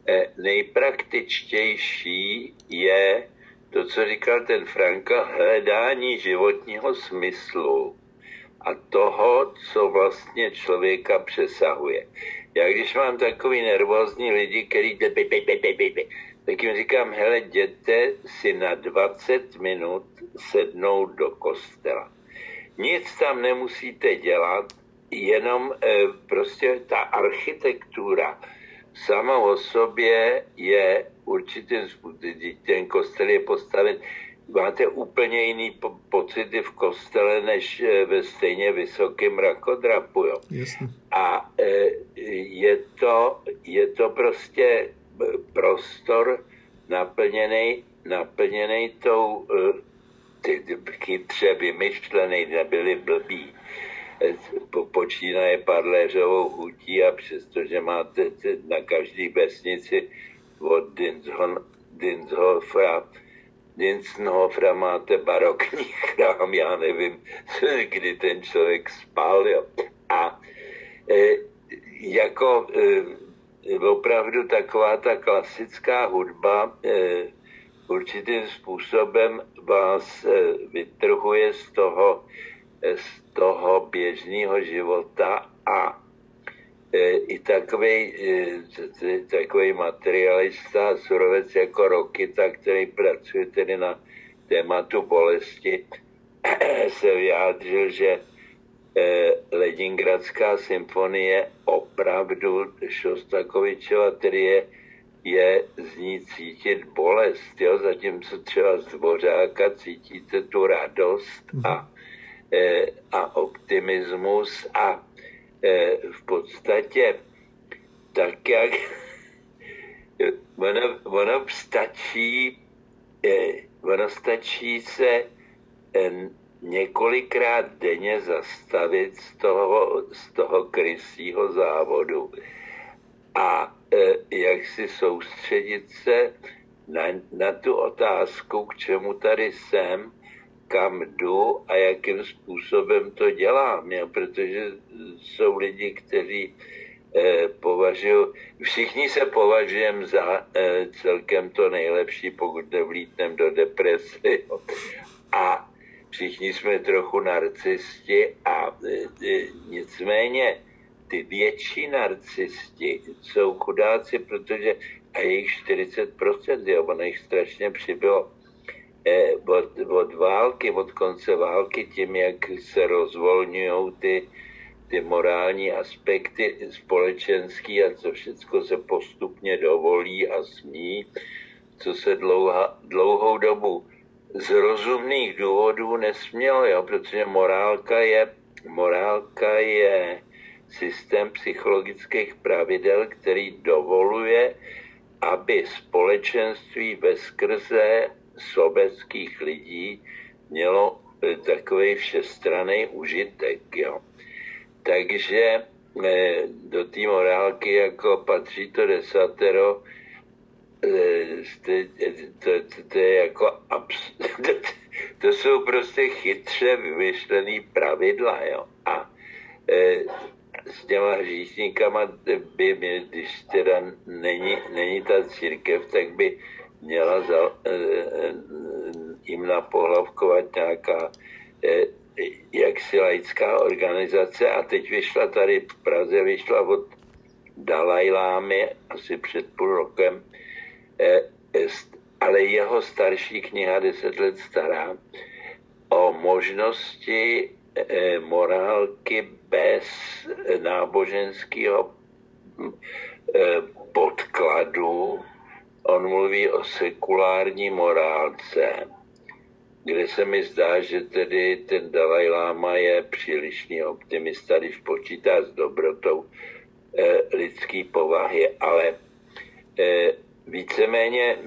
e, nejpraktičtější je to, co říkal ten Franka, hledání životního smyslu a toho, co vlastně člověka přesahuje. Já když mám takový nervózní lidi, který tak jim říkám, hele, jděte si na 20 minut sednout do kostela. Nic tam nemusíte dělat, jenom eh, prostě ta architektura sama o sobě je určitým způsobem, ten kostel je postaven máte úplně jiný po- pocity v kostele, než eh, ve stejně vysokém rakodrapu. Jo. A e, je, to, je to prostě eh, prostor naplněný, naplněný tou ty, chytře vymyšlený, nebyli blbí. Po, počínaje parléřovou hutí a přestože máte na každé vesnici od Dinshofra Dinsenhofra máte barokní chrám, já nevím, kdy ten člověk spal. Jo. A e, jako e, opravdu taková ta klasická hudba e, určitým způsobem vás e, vytrhuje z toho, e, z toho běžného života a i takový, e, takový materialista, surovec jako Rokita, který pracuje tedy na tématu bolesti, [CLEARS THROAT] se vyjádřil, že e, Leningradská symfonie opravdu Šostakovičova, který je, je z ní cítit bolest, jo? zatímco třeba z Dvořáka cítíte tu radost a, a optimismus a v podstatě tak, jak [LAUGHS] ono, ono stačí, eh, ono stačí se eh, několikrát denně zastavit z toho, z toho krysího závodu a jak si soustředit se na, na tu otázku, k čemu tady jsem, kam jdu a jakým způsobem to dělám, jo? protože jsou lidi, kteří eh, považují, všichni se považujeme za eh, celkem to nejlepší, pokud nevlítneme do deprese. Jo? A všichni jsme trochu narcisti a eh, nicméně ty větší narcisti jsou chudáci, protože a jejich 40%, jo, ono jich strašně přibylo Eh, od, od války, od konce války, tím, jak se rozvolňují ty, ty morální aspekty společenský a co všechno se postupně dovolí a smí, co se dlouha, dlouhou dobu z rozumných důvodů nesmělo, jo, protože morálka je, morálka je systém psychologických pravidel, který dovoluje, aby společenství ve skrze sobeckých lidí mělo eh, takový všestranný užitek. Jo. Takže eh, do té morálky jako patří to desatero, eh, to, to, to je jako abs, [LAUGHS] to, to jsou prostě chytře vymyšlený pravidla. Jo. A těma hříšníkama by, když teda není, není ta církev, tak by měla za, e, jim napohlavkovat nějaká e, jaksi laická organizace a teď vyšla tady v Praze, vyšla od Dalajlámy asi před půl rokem, ale jeho starší kniha, deset let stará, o možnosti morálky bez náboženského podkladu. On mluví o sekulární morálce, kde se mi zdá, že tedy ten Dalaj Lama je přílišný optimista, když počítá s dobrotou e, lidské povahy, ale víceméně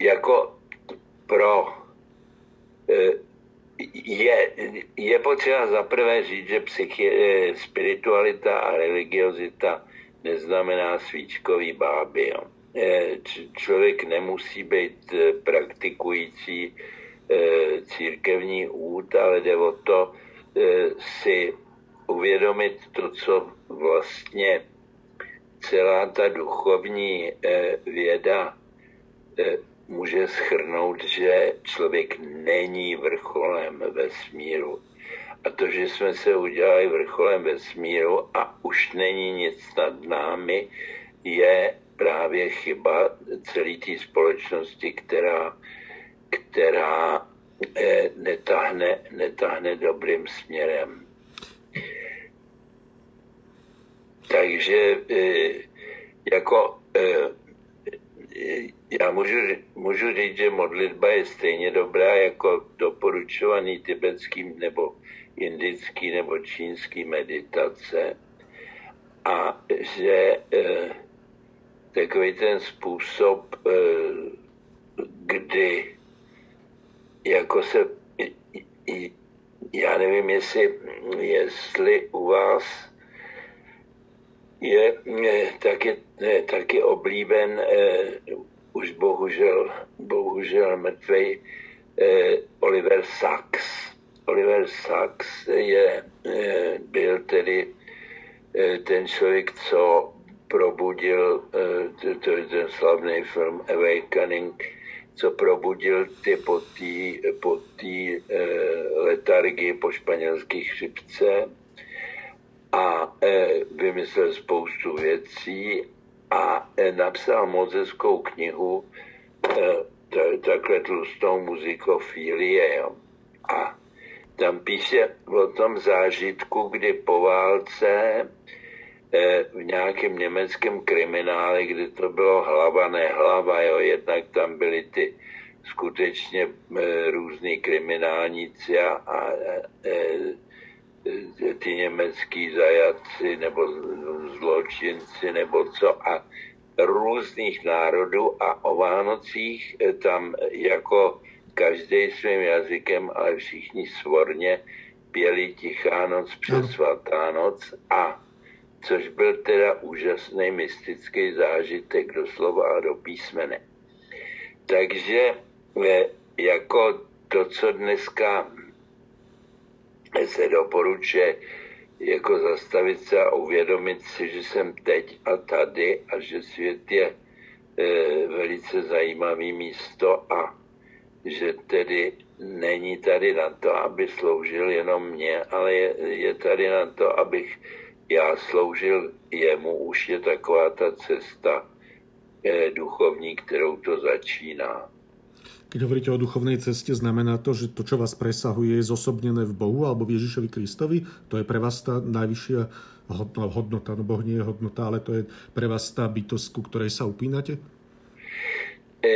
jako pro je, je potřeba zaprvé říct, že psychi, eh, spiritualita a religiozita neznamená svíčkový báby. Jo. Eh, člověk nemusí být eh, praktikující církevní út, ale jde o to si uvědomit to, co vlastně celá ta duchovní věda může schrnout, že člověk není vrcholem vesmíru. A to, že jsme se udělali vrcholem vesmíru a už není nic nad námi, je právě chyba celé té společnosti, která, která eh, netahne, netahne dobrým směrem. Takže eh, jako eh, já můžu, můžu říct, že modlitba je stejně dobrá jako doporučovaný tibetský nebo indický nebo čínský meditace a že eh, takový ten způsob, eh, kdy jako se, já nevím, jestli, jestli u vás je, je taky, je taky oblíben eh, už bohužel, bohužel mrtvej eh, Oliver Sacks. Oliver Sacks je, eh, byl tedy eh, ten člověk, co probudil, eh, to je ten slavný film Awakening, co probudil ty po té po letargii po španělské chřipce a vymyslel spoustu věcí a napsal mozeskou knihu e, takhle tlustou muzikofílie. A tam píše o tom zážitku, kdy po válce e, v nějakém německém kriminále, kdy to bylo hlava, ne hlava, jo, jednak tam byly ty skutečně e, různý kriminálníci a, a e, ty německý zajatci nebo zločinci nebo co a různých národů a o Vánocích eh, tam jako každý svým jazykem, ale všichni svorně pěli Tichá noc přes Svatá noc a což byl teda úžasný mystický zážitek doslova a do písmene. Takže eh, jako to, co dneska se doporučuje jako zastavit se a uvědomit si, že jsem teď a tady a že svět je e, velice zajímavý místo a že tedy není tady na to, aby sloužil jenom mě, ale je, je tady na to, abych já sloužil jemu. Už je taková ta cesta e, duchovní, kterou to začíná. Keď hovoríte o duchovnej ceste, znamená to, že to, čo vás presahuje, je zosobnené v Bohu alebo v Ježišovi Kristovi? To je pre vás tá najvyššia hodnota, no Boh nie je hodnota, ale to je pre vás tá bytosť, ku ktorej sa upínate? E,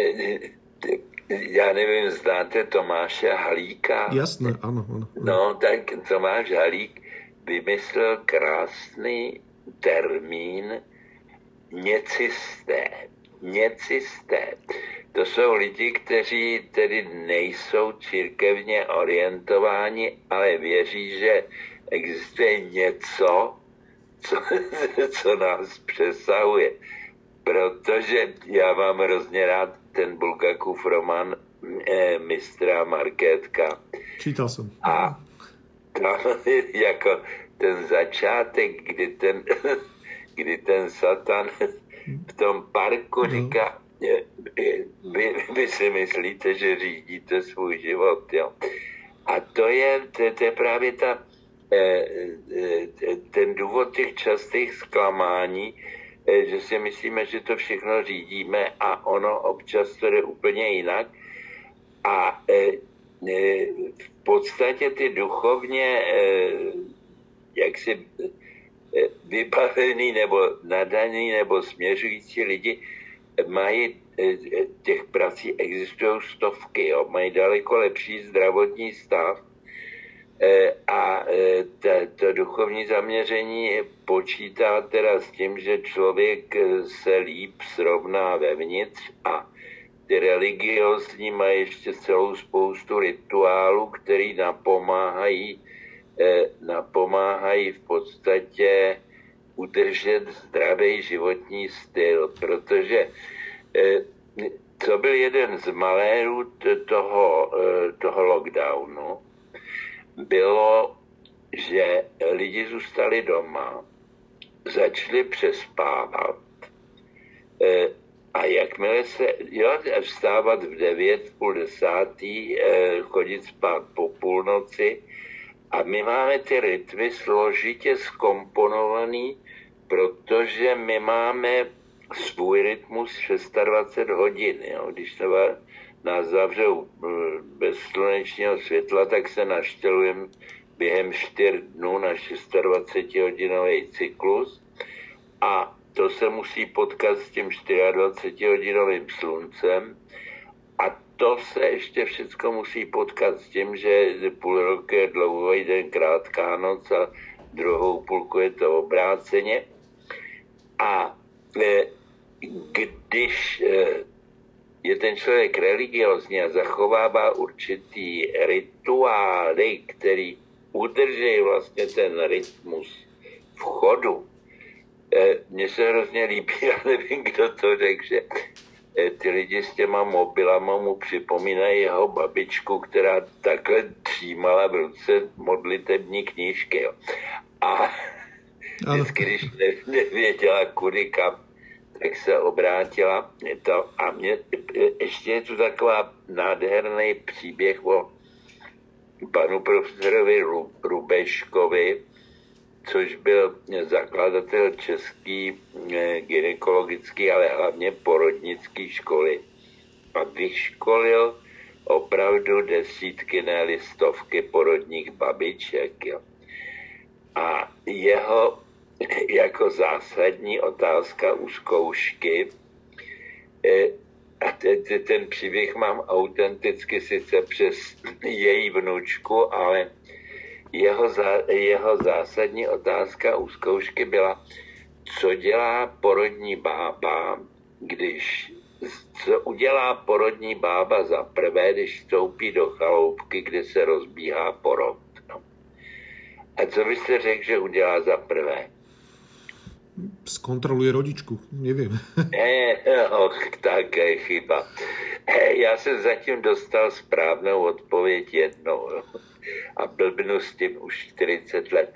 ja neviem, znáte Tomáša Halíka? Jasné, áno, áno. No, tak Tomáš Halík vymyslel krásný termín necisté. Necisté. To jsou lidi, kteří tedy nejsou církevně orientováni, ale věří, že existuje něco, co, [LAUGHS] co nás přesahuje. Protože já mám hrozně rád ten Bulgakův román eh, mistra Markétka. Čítal jsem. A tam jako ten začátek, kdy ten, [LAUGHS] kdy ten satan v tom parku no. říká, vy, vy si myslíte, že řídíte svůj život, jo. A to je, to, to je právě ta, eh, eh, ten důvod těch častých zklamání, že si myslíme, že to všechno řídíme a ono občas to jde úplně jinak. A v podstatě ty duchovně jaksi vybavený nebo nadaný nebo směřující lidi mají těch prací existují stovky, jo, mají daleko lepší zdravotní stav a e, to duchovní zaměření počítá teda s tím, že člověk se líp srovná vevnitř a ty religiozní mají ještě celou spoustu rituálů, který napomáhají, napomáhají v podstatě udržet zdravý životní styl, protože to byl jeden z malérů toho, eh, toho lockdownu, bylo, že lidi zůstali doma, začali přespávat eh, a jakmile se, jo, vstávat v devět, půl desátý, eh, chodit spát po půlnoci a my máme ty rytmy složitě skomponovaný, protože my máme svůj rytmus 26 hodin. Jo. Když se nás zavřou eh, bez slunečního světla, tak se naštělujeme během 4 dnů na 26-hodinový cyklus a to se musí potkat s tím 24-hodinovým sluncem a to se ještě všechno musí potkat s tím, že půl roku je dlouhý den, krátká noc a druhou půlku je to obráceně. A e, když e, je ten člověk religiozní a zachovává určitý rituály, který udrží vlastně ten rytmus v chodu, e, mně se hrozně líbí, [LAUGHS] já nevím, kdo to řekl, že ty lidi s těma mobilama mu připomínají jeho babičku, která takhle třímala v ruce modlitební knížky. Jo. A vždycky, když nevěděla, kudy kam, tak se obrátila to a mě, ještě je tu taková nádherný příběh o panu profesorovi Rubeškovi, což byl zakladatel český eh, gynekologický, ale hlavně porodnický školy. A vyškolil opravdu desítky, ne stovky porodních babiček. Jo. A jeho [LAUGHS] jako zásadní otázka u zkoušky. E, a ten, ten příběh mám autenticky sice přes její vnučku, ale jeho, zá, jeho zásadní otázka u zkoušky byla, co dělá porodní bába, když co udělá porodní bába za prvé, když vstoupí do chaloupky, kde se rozbíhá porod. No. A co byste řekl, že udělá za prvé? Zkontroluje rodičku, nevím. [LAUGHS] Ne, och, tak je chyba. Já jsem zatím dostal správnou odpověď jednou a blbnu s tím už 40 let.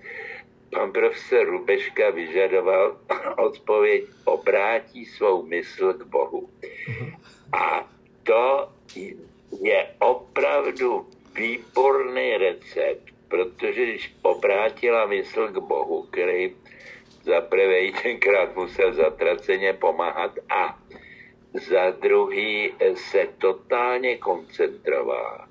Pan profesor Rubeška vyžadoval [COUGHS] odpověď, obrátí svou mysl k Bohu. A to je opravdu výborný recept, protože když obrátila mysl k Bohu, který za prvé tenkrát musel zatraceně pomáhat a za druhý se totálně koncentroval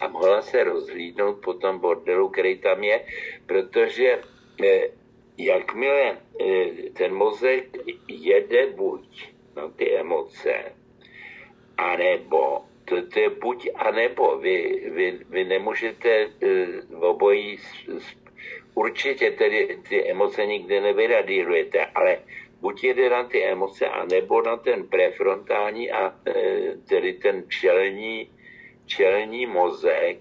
a mohla se rozhlídnout po tom bordelu, který tam je, protože eh, jakmile eh, ten mozek jede buď na ty emoce, anebo to, to je buď a nebo. Vy, vy, vy nemůžete eh, obojí určitě tedy ty emoce nikdy nevyradírujete, ale buď jede na ty emoce, anebo na ten prefrontální a e, tedy ten čelní, čelní mozek,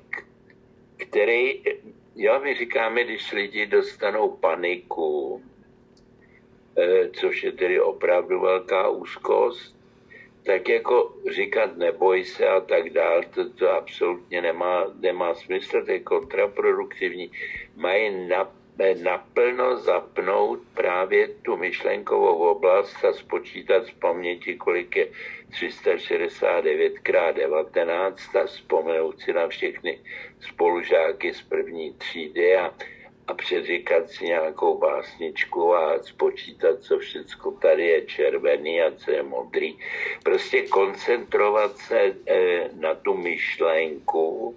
který, jo, my říkáme, když lidi dostanou paniku, e, což je tedy opravdu velká úzkost, tak jako říkat neboj se a tak dál, to, to absolutně nemá, nemá smysl, to je kontraproduktivní. Mají na, naplno zapnout právě tu myšlenkovou oblast a spočítat z paměti, kolik je 369 x 19 a vzpomenout si na všechny spolužáky z první třídy a, a předříkat si nějakou básničku a spočítat, co všechno tady je červený a co je modrý. Prostě koncentrovat se e, na tu myšlenku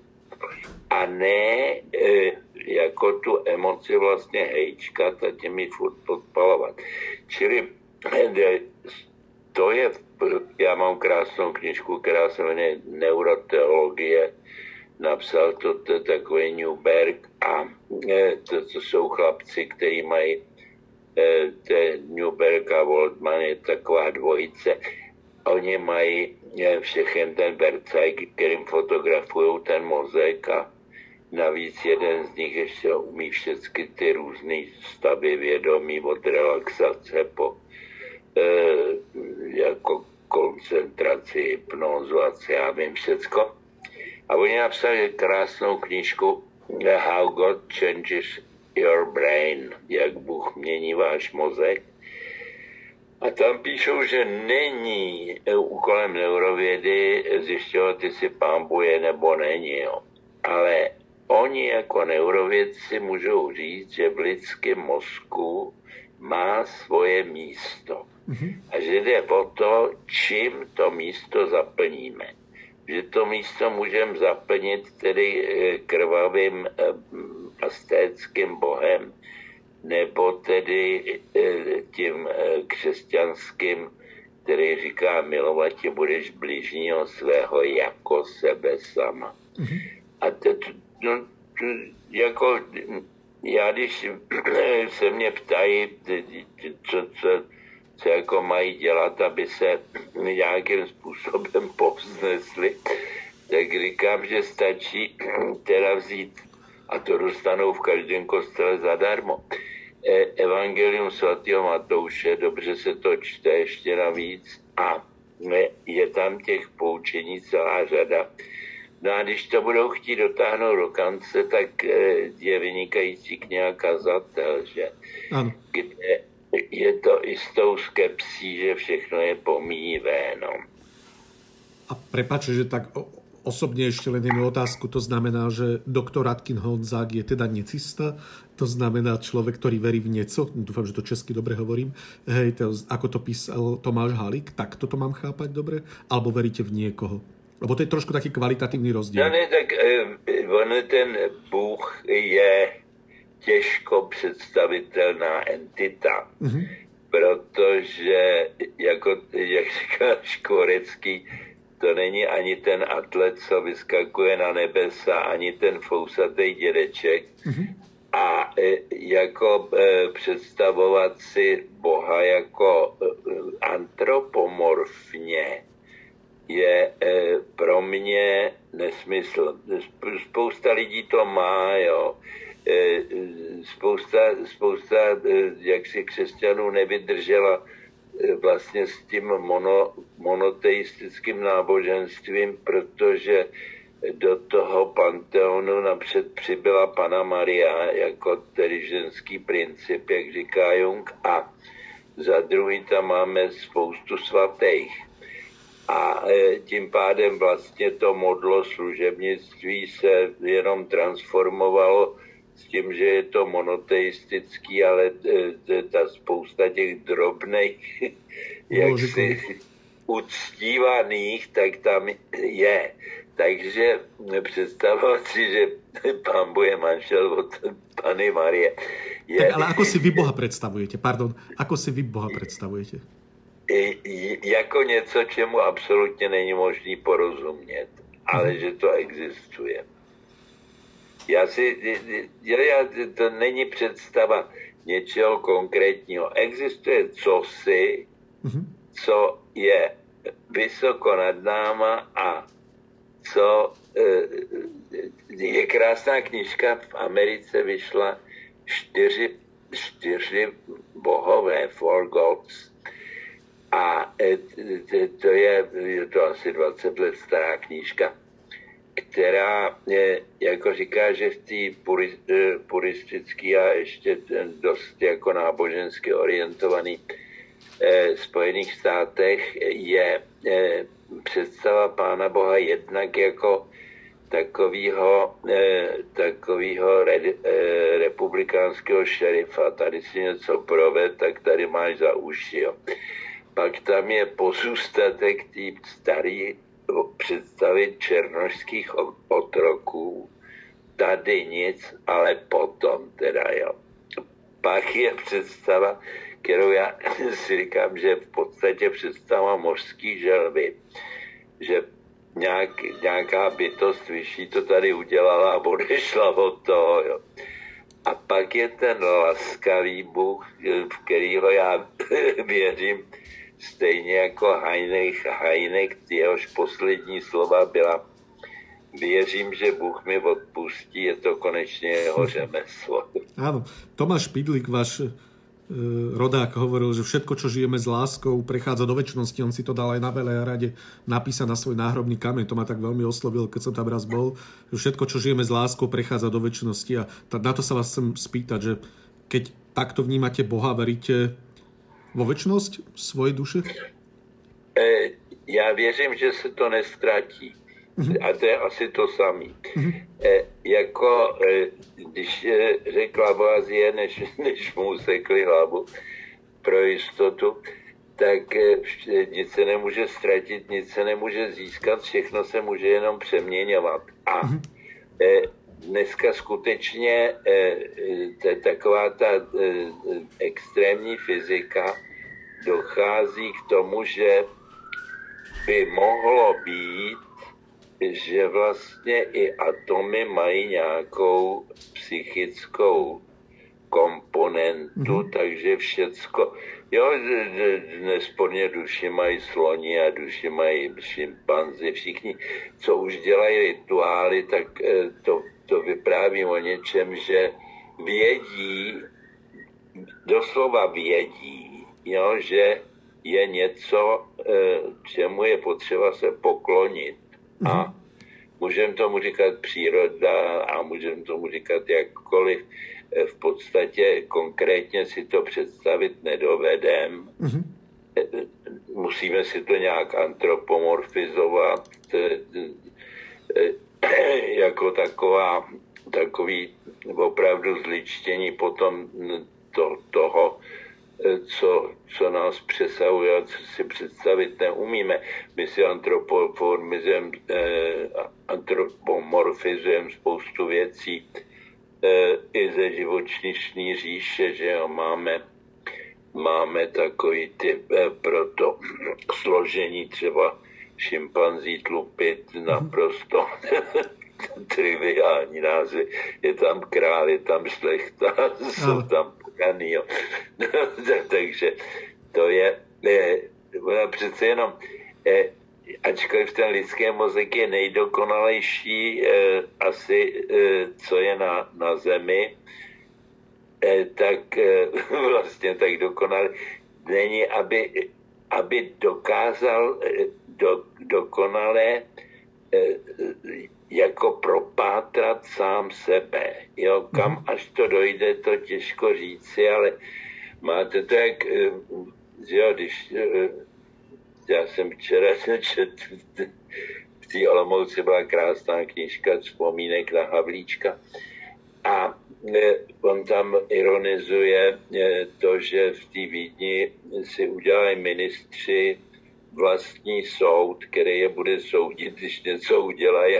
a ne e, jako tu emoci vlastně hejčkat a těmi furt podpalovat. Čili e, to je, já mám krásnou knižku, která se jmenuje Neuroteologie, napsal to, takový Newberg a e, to, to jsou chlapci, kteří mají e, to Newberg a Waldman je taková dvojice. Oni mají e, všechen ten Verzeig, kterým fotografují ten mozek a navíc jeden z nich ještě umí všechny ty různé stavy vědomí od relaxace po e, jako koncentraci, hypnózu a co já vím všecko. A oni napsali krásnou knížku How God Changes Your Brain, jak Bůh mění váš mozek. A tam píšou, že není úkolem neurovědy zjišťovat, jestli pán je nebo není. Jo. Ale oni jako neurovědci můžou říct, že v lidském mozku má svoje místo. Mm-hmm. A že jde o to, čím to místo zaplníme že to místo můžeme zaplnit tedy eh, krvavým eh, astéckým bohem, nebo tedy eh, tím křesťanským, který říká, milovat tě budeš blížního svého jako sebe sama. Mm-hmm. A to, no, to, jako já, když [CLEARS THROAT] se mě ptají, co, co, co jako mají dělat, aby se nějakým způsobem povznesli, tak říkám, že stačí teda vzít, a to dostanou v každém kostele zadarmo, e, Evangelium svatého Matouše, dobře se to čte ještě navíc a je tam těch poučení celá řada. No a když to budou chtít dotáhnout do kance, tak e, je vynikající kniha kazatel, že? Ano. Kde je to i s tou skepsí, že všechno je pomíjivé. No. A prepač, že tak osobne ešte len jednu otázku. To znamená, že doktor Atkin Honzák je teda necista, to znamená človek, ktorý verí v nieco, dúfam, že to česky dobre hovorím, hej, to, ako to písal Tomáš Halík, tak toto mám chápať dobre? Alebo veríte v niekoho? Lebo to je trošku taký kvalitatívny rozdiel. No ne, tak eh, on ten Bůh je těžko představitelná entita, mm-hmm. protože, jako, jak říká Škorecký, to není ani ten atlet, co vyskakuje na nebesa, ani ten fousatý dědeček. Mm-hmm. A e, jako e, představovat si Boha jako e, antropomorfně je pro mě nesmysl. Spousta lidí to má, jo. Eh, spousta, spousta eh, jaksi křesťanů nevydržela eh, vlastně s tím mono, monoteistickým náboženstvím, protože do toho panteonu napřed přibyla Pana Maria jako tedy ženský princip, jak říká Jung, a za druhý tam máme spoustu svatých. A tím pádem vlastně to modlo služebnictví se jenom transformovalo s tím, že je to monoteistický, ale e, ta spousta těch drobných, [LAUGHS] jaksi uctívaných, tak tam je. Takže představovat si, že [LAUGHS] pán bude manžel od Pany Marie. Je... Tak ale ako si vy Boha představujete? Pardon, ako si vy Boha představujete? Jako něco, čemu absolutně není možný porozumět, ale hmm. že to existuje. Já si, já, to není představa něčeho konkrétního. Existuje cosi, mm-hmm. co je vysoko nad náma a co e, je krásná knižka v Americe vyšla čtyři, čtyři bohové, four gods. A e, to je, je to asi 20 let stará knížka která je, jako říká, že v té puri, puristické a ještě dost jako nábožensky orientovaný eh, Spojených státech je eh, představa Pána Boha jednak jako takového eh, re, eh, republikánského šerifa. Tady si něco proved, tak tady máš za uši. Jo. Pak tam je pozůstatek té staré představy černožských otroků. Tady nic, ale potom teda, jo. Pak je představa, kterou já [LAUGHS] si říkám, že v podstatě představa mořský želvy, že nějak, nějaká bytost vyšší to tady udělala a odešla od toho. Jo. A pak je ten laskavý Bůh, v kterýho já [LAUGHS] věřím, stejně jako Heinrich Heineck, jehož poslední slova byla Věřím, že Bůh mi odpustí, je to konečně jeho [LAUGHS] řemeslo. Áno, Tomáš Pidlik, váš E, rodák hovoril, že všetko, čo žijeme s láskou, prechádza do väčšnosti. On si to dal aj na rade napísať na svoj náhrobný kameň. To ma tak veľmi oslovil, keď som tam raz bol. Že všetko, čo žijeme s láskou, prechádza do väčšnosti. A na to sa vás chcem spýtať, že keď takto vnímate Boha, veríte vo väčšnosť svojej duše? E, já věřím, že se to nestratí. Mm-hmm. A to je asi to samé. Mm-hmm. E, jako e, když e, řekla Boazie, než, [LAUGHS] než mu sekli hlavu pro jistotu, tak e, nic se nemůže ztratit, nic se nemůže získat, všechno se může jenom přeměňovat. A mm-hmm. e, dneska skutečně e, ta, taková ta e, extrémní fyzika dochází k tomu, že by mohlo být že vlastně i atomy mají nějakou psychickou komponentu, mm-hmm. takže všecko, jo, nesporně duši mají sloni a duši mají šimpanzi, všichni, co už dělají rituály, tak eh, to, to vypráví o něčem, že vědí, doslova vědí, jo, že je něco, eh, čemu je potřeba se poklonit a mhm. můžeme tomu říkat příroda a můžeme tomu říkat jakkoliv. Eh, v podstatě konkrétně si to představit nedovedem. Mm-hmm. Musíme si to nějak antropomorfizovat [CLEARS THROAT] jako taková, takový opravdu zličtění potom to, toho, co, co nás přesahuje a co si představit neumíme. My si antropomorfizujeme eh, antropomorfizujeme spoustu věcí eh, i ze živočišní říše, že jo, máme, máme takový typ eh, pro to složení třeba šimpanzí tlupit naprosto [LAUGHS] triviální názvy. Je tam král, je tam šlechta, [LAUGHS] jsou tam pokaný. [LAUGHS] Takže to je, je přece jenom, je, ačkoliv ten lidský mozek je nejdokonalejší e, asi, e, co je na, na zemi, e, tak e, vlastně tak dokonalý není, aby, aby dokázal do, dokonale e, jako propátrat sám sebe. Jo, kam mhm. až to dojde, to těžko říci, ale máte to jak, eh, jo, když eh, já jsem včera [LAUGHS] četl v té Olomouci byla krásná knižka vzpomínek na Havlíčka a on tam ironizuje to, že v té Vídni si udělají ministři vlastní soud, který je bude soudit, když něco udělají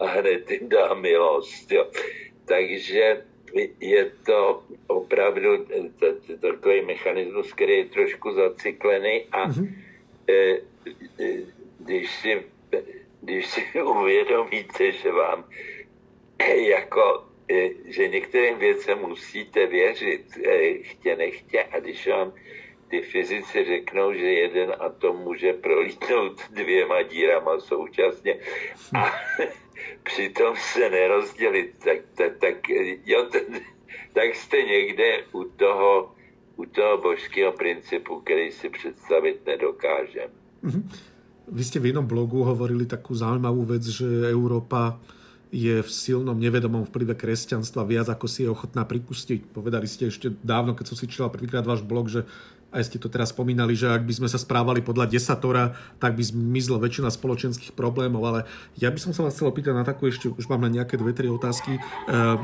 a hned jim dá milost. Jo. Takže je to opravdu takový mechanismus, který je trošku zacyklený a mm-hmm. když si, když si uvědomíte, že vám jako e, že některým věcem musíte věřit, chtě nechtě, a když vám ty fyzici řeknou, že jeden atom může prolítnout dvěma dírama současně a [LAUGHS] přitom se nerozdělit, tak, tak, tak, jo, tak jste někde u toho, u toho božského principu, který si představit nedokážeme. Mm-hmm. vy ste v jednom blogu hovorili takú zaujímavú vec, že Európa je v silnom nevedomom vplyve kresťanstva viac, ako si je ochotná pripustiť. Povedali ste ešte dávno, keď som si čítal prvýkrát váš blog, že aj ste to teraz spomínali, že ak by sme sa správali podľa desatora, tak by zmizlo väčšina spoločenských problémov, ale ja by som sa vás chcel opýtať na takú ešte, už mám na nejaké dve, tri otázky. Uh,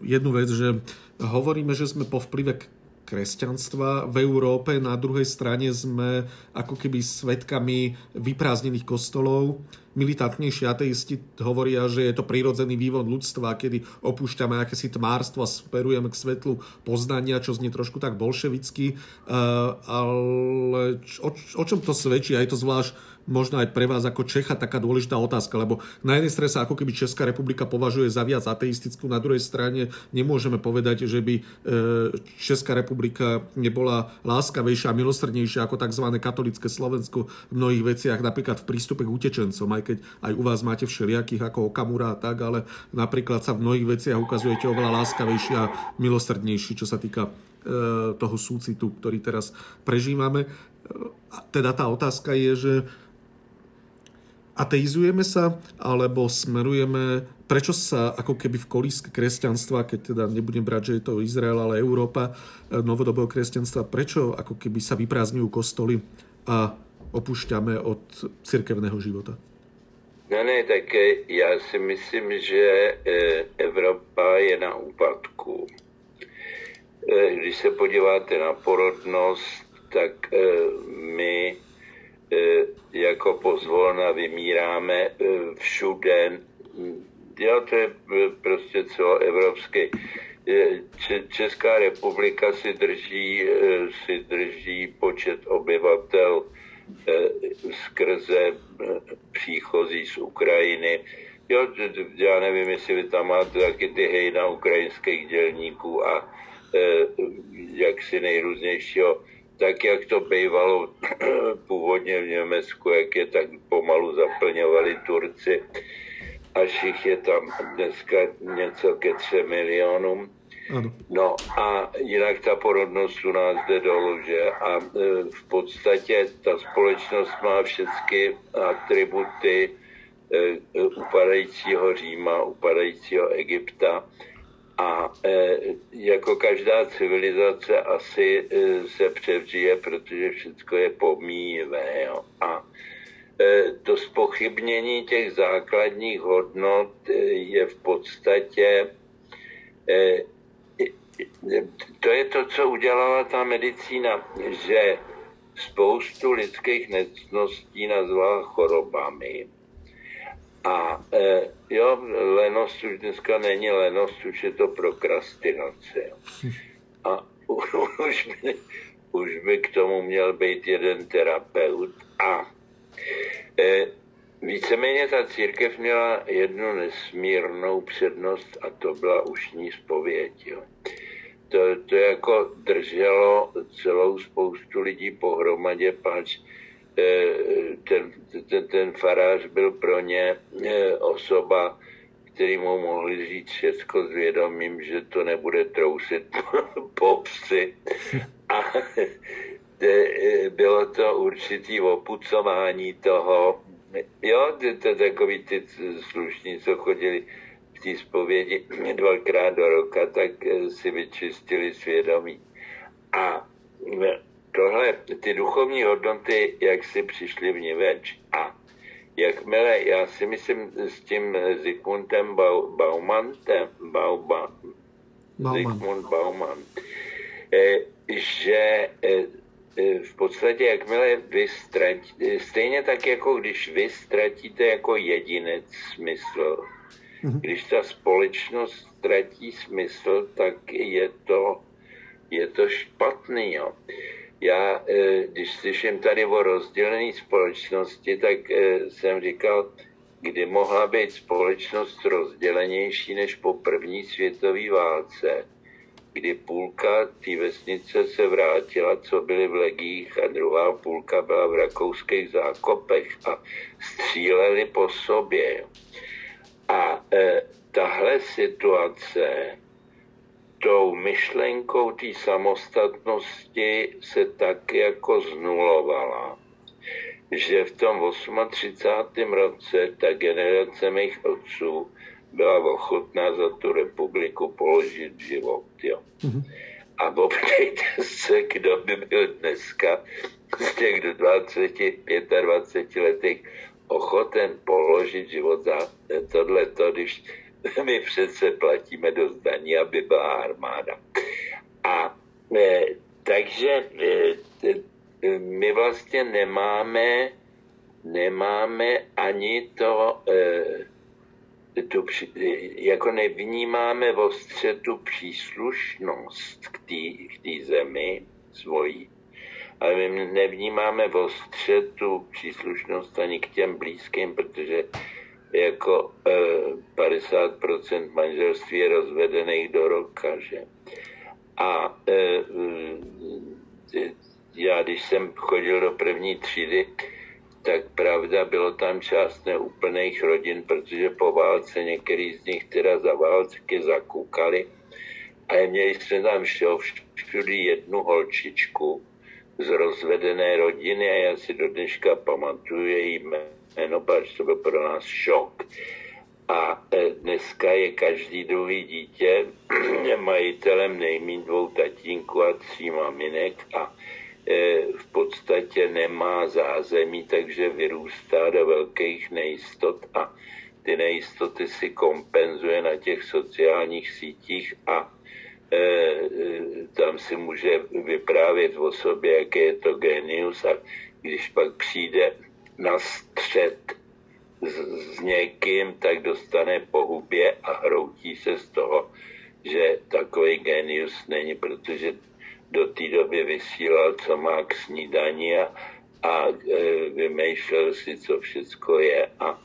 jednu vec, že hovoríme, že sme po vplyve kresťanstva v Európe, na druhej strane sme ako keby svetkami vyprázdnených kostolov. Militantnejší ateisti hovoria, že je to prirodzený vývod ľudstva, kedy opúšťame akési tmárstvo a sperujeme k svetlu poznania, čo znie trošku tak bolševicky. Uh, ale o, o čom to svedčí? A je to zvlášť možno aj pre vás ako Čecha taká dôležitá otázka, lebo na jednej strane sa ako keby Česká republika považuje za viac ateistickú, na druhej strane nemôžeme povedať, že by e, Česká republika nebola láskavejšia a milosrdnejšia ako tzv. katolické Slovensko v mnohých veciach, napríklad v prístupe k utečencom, aj keď aj u vás máte všelijakých ako Okamura a tak, ale napríklad sa v mnohých veciach ukazujete oveľa láskavejší a milosrdnejší, čo sa týka e, toho súcitu, ktorý teraz prežívame. Teda tá otázka je, že ateizujeme sa, alebo smerujeme, prečo sa ako keby v kolíske kresťanstva, keď teda nebudem brať, že je to Izrael, ale Európa, e, novodobého kresťanstva, prečo ako keby sa vyprázdňujú kostoly a opúšťame od cirkevného života? No ne, tak e, já si myslím, že e, Evropa je na úpadku. Když se podíváte na porodnost, tak my jako pozvolna vymíráme e, všude. Jo, to je e, prostě celoevropský. Česká republika si drží, si drží počet obyvatel skrze příchozí z Ukrajiny. Jo, já nevím, jestli vy tam máte taky ty hejna ukrajinských dělníků a jaksi nejrůznějšího tak, jak to bývalo [CLEARS THROAT] původně v Německu, jak je tak pomalu zaplňovali Turci, až jich je tam dneska něco ke třem milionům. No a jinak ta porodnost u nás jde dolů, že? A e, v podstatě ta společnost má všechny atributy e, upadajícího Říma, upadajícího Egypta a e, jako každá civilizace asi e, se převžije, protože všechno je pomíjivé. Jo. A e, to spochybnění těch základních hodnot e, je v podstatě e, to je to, co udělala ta medicína, že spoustu lidských necností nazvala chorobami a e, jo, lenost už dneska není lenost, už je to prokrastinace. A [LAUGHS] už by, už by k tomu měl být jeden terapeut. A e, víceméně ta církev měla jednu nesmírnou přednost a to byla ušní spověď. Jo. To, to jako drželo celou spoustu lidí pohromadě, Eh, ten, ten, ten farář byl pro ně eh, osoba, který mu mohli říct všechno s vědomím, že to nebude trousit [LAUGHS] po psi. A [LAUGHS] eh, bylo to určitý opucování toho, jo, to, to takový ty slušní, co chodili v té zpovědi [CLEARS THROAT] dvakrát do roka, tak si vyčistili svědomí. A tohle, ty duchovní hodnoty, jak si přišly v ní več. A jakmile, já si myslím s tím Zikmundem Baumantem, Bauba, Bauman. Zikmund Bauman, eh, že eh, eh, v podstatě, jakmile vy ztratíte, stejně tak jako když vy ztratíte jako jedinec smysl, mm-hmm. když ta společnost ztratí smysl, tak je to, je to špatný. Jo já, eh, když slyším tady o rozdělené společnosti, tak eh, jsem říkal, kdy mohla být společnost rozdělenější než po první světové válce, kdy půlka té vesnice se vrátila, co byly v legích, a druhá půlka byla v rakouských zákopech a stříleli po sobě. A e, tahle situace tou myšlenkou té samostatnosti se tak jako znulovala. že v tom 38. roce ta generace mých otců byla ochotná za tu republiku položit život. Jo. Mm-hmm. A poptejte se, kdo by byl dneska z těch do 20, 25 letech ochoten položit život za tohleto, když [LAUGHS] my přece platíme do zdaní, aby byla armáda. A e, takže e, my vlastně nemáme, nemáme ani to, e, tu, jako nevnímáme v tu příslušnost k té zemi svojí, ale my nevnímáme v tu příslušnost ani k těm blízkým, protože jako e, 50% manželství je rozvedených do roka, že? A e, já, když jsem chodil do první třídy, tak pravda, bylo tam část neúplných rodin, protože po válce některý z nich teda za války zakukali. A měli jsme tam všude jednu holčičku z rozvedené rodiny a já si do dneška pamatuju její jméno, protože to byl pro nás šok. A e, dneska je každý druhý dítě [CLEARS THROAT] majitelem nejmín dvou tatínků a tří maminek a e, v podstatě nemá zázemí, takže vyrůstá do velkých nejistot a ty nejistoty si kompenzuje na těch sociálních sítích a tam si může vyprávět o sobě, jaký je to genius a když pak přijde na střed s, s někým, tak dostane po hubě a hroutí se z toho, že takový genius není, protože do té doby vysílal, co má k snídani a, a e, vymýšlel si, co všecko je a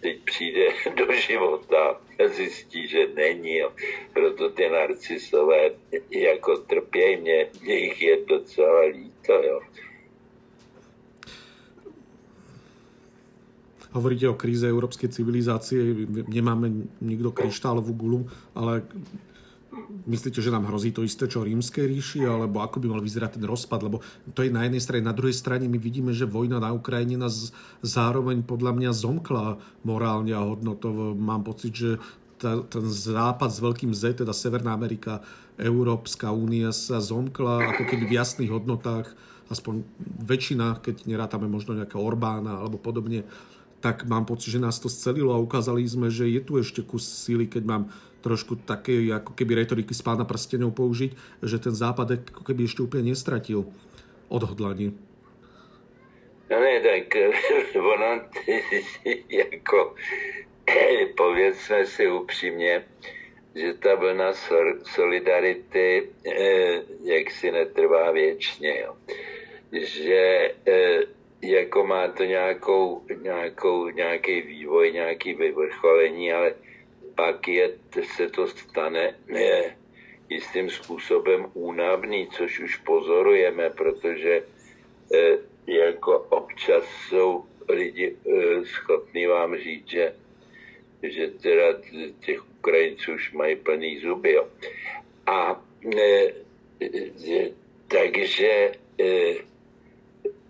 teď přijde [LAUGHS] do života a zjistí, že není. Jo. Proto ty narcisové jako trpějí, mě, jich je docela líto. Jo. Hovoríte o kríze európskej civilizácie, nemáme nikto kryštálovú gulu, ale myslíte, že nám hrozí to isté, čo rímskej ríši, alebo ako by mal vyzerať ten rozpad? Lebo to je na jednej strane, na druhej strane my vidíme, že vojna na Ukrajine nás zároveň podľa mňa zomkla morálne a hodnotovo. Mám pocit, že ta, ten západ s veľkým Z, teda Severná Amerika, Európska únia sa zomkla ako keby v jasných hodnotách, aspoň väčšina, keď nerátame možno nejakého Orbána alebo podobne, tak mám pocit, že nás to scelilo a ukázali sme, že je tu ešte kus síly, keď mám trošku také, ako keby retoriky z pána prstenov použiť, že ten západ ako keby ešte úplne nestratil odhodlanie. No ne, tak [LAUGHS] ono [LAUGHS] jako [CLEARS THROAT] povězme si upřímně, že ta vlna solidarity eh, jak si netrvá věčně. Jo. Že eh, jako má to nějakou, nějakou, nějaký vývoj, nějaký vyvrcholení, ale pak je, se to stane je, jistým způsobem únavný, což už pozorujeme, protože e, jako občas jsou lidi e, schopní vám říct, že, že teda těch Ukrajinců už mají plný zuby. Jo. A e, e, takže e,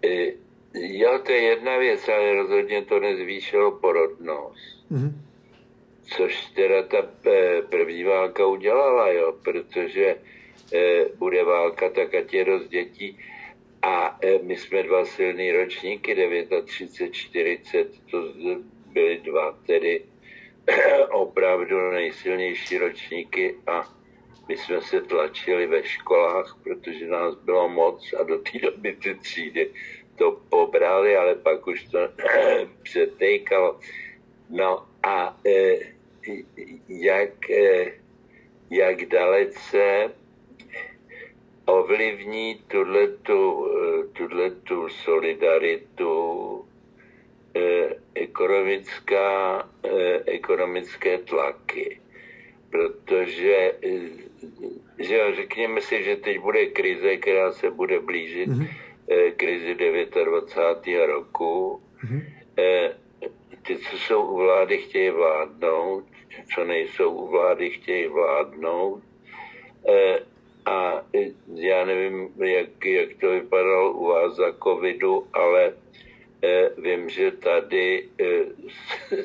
e, Jo, to je jedna věc, ale rozhodně to nezvýšilo porodnost. Mm-hmm. Což teda ta eh, první válka udělala, jo, protože e, bude válka, tak ať je dost dětí. A e, my jsme dva silný ročníky, 39, 40, to byly dva tedy [CLEARS THROAT] opravdu nejsilnější ročníky a my jsme se tlačili ve školách, protože nás bylo moc a do té doby ty třídy to pobrali, ale pak už to [CLEARS THROAT] přetejkalo. No a e, jak, e, jak dalece ovlivní tuhletu, e, tuhletu solidaritu e, ekonomická, e, ekonomické tlaky. Protože e, že řekněme si, že teď bude krize, která se bude blížit, mm-hmm krizi 29. roku. Mm-hmm. Ty, co jsou u vlády, chtějí vládnout, co nejsou u vlády, chtějí vládnout. Eh, a já nevím, jak, jak to vypadalo u vás za covidu, ale vím, že tady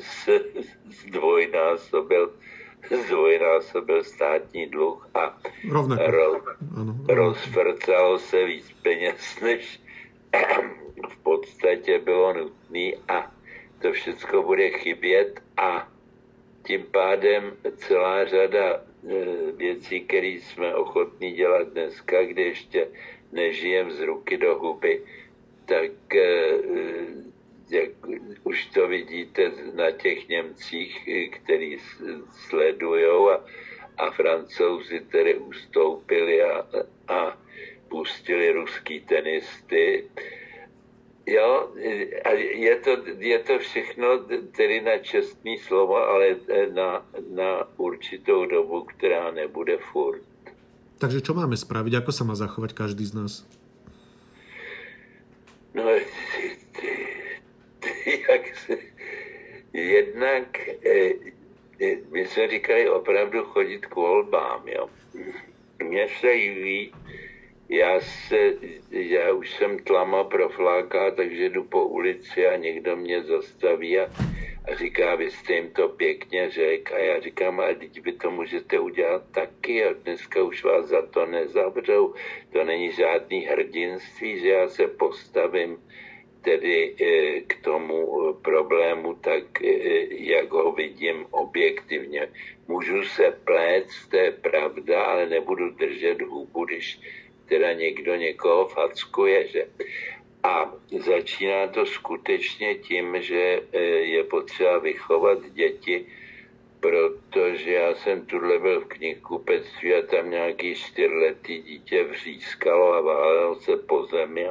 [LAUGHS] se zdvojnásobil zdvojnásobil státní dluh a ro, rozvrcalo se víc peněz, než [CLEARS THROAT] v podstatě bylo nutné a to všechno bude chybět a tím pádem celá řada e, věcí, které jsme ochotní dělat dneska, kdy ještě nežijem z ruky do huby, tak e, jak už to vidíte na těch Němcích, který sledují a, a francouzi tedy ustoupili a, a pustili ruský tenisty. Jo, a je to, je to všechno tedy na čestný slovo, ale na, na určitou dobu, která nebude furt. Takže čo máme spraviť? Ako sa má zachovať každý z nás? No, [LAUGHS] jak se, jednak eh, eh, my jsme říkali opravdu chodit k volbám, jo. Mně se jí, já, se, já už jsem tlama profláká, takže jdu po ulici a někdo mě zastaví a, a říká, vy jste jim to pěkně řekl. A já říkám, ale teď vy to můžete udělat taky a dneska už vás za to nezavřou. To není žádný hrdinství, že já se postavím tedy eh, k tomu eh, problému tak, eh, jak ho vidím objektivně. Můžu se plét, to je pravda, ale nebudu držet hubu, když teda někdo někoho fackuje, že? A začíná to skutečně tím, že je potřeba vychovat děti, protože já jsem tuhle byl v knihkupectví a tam nějaký čtyřletý dítě vřískalo a válelo se po zemi.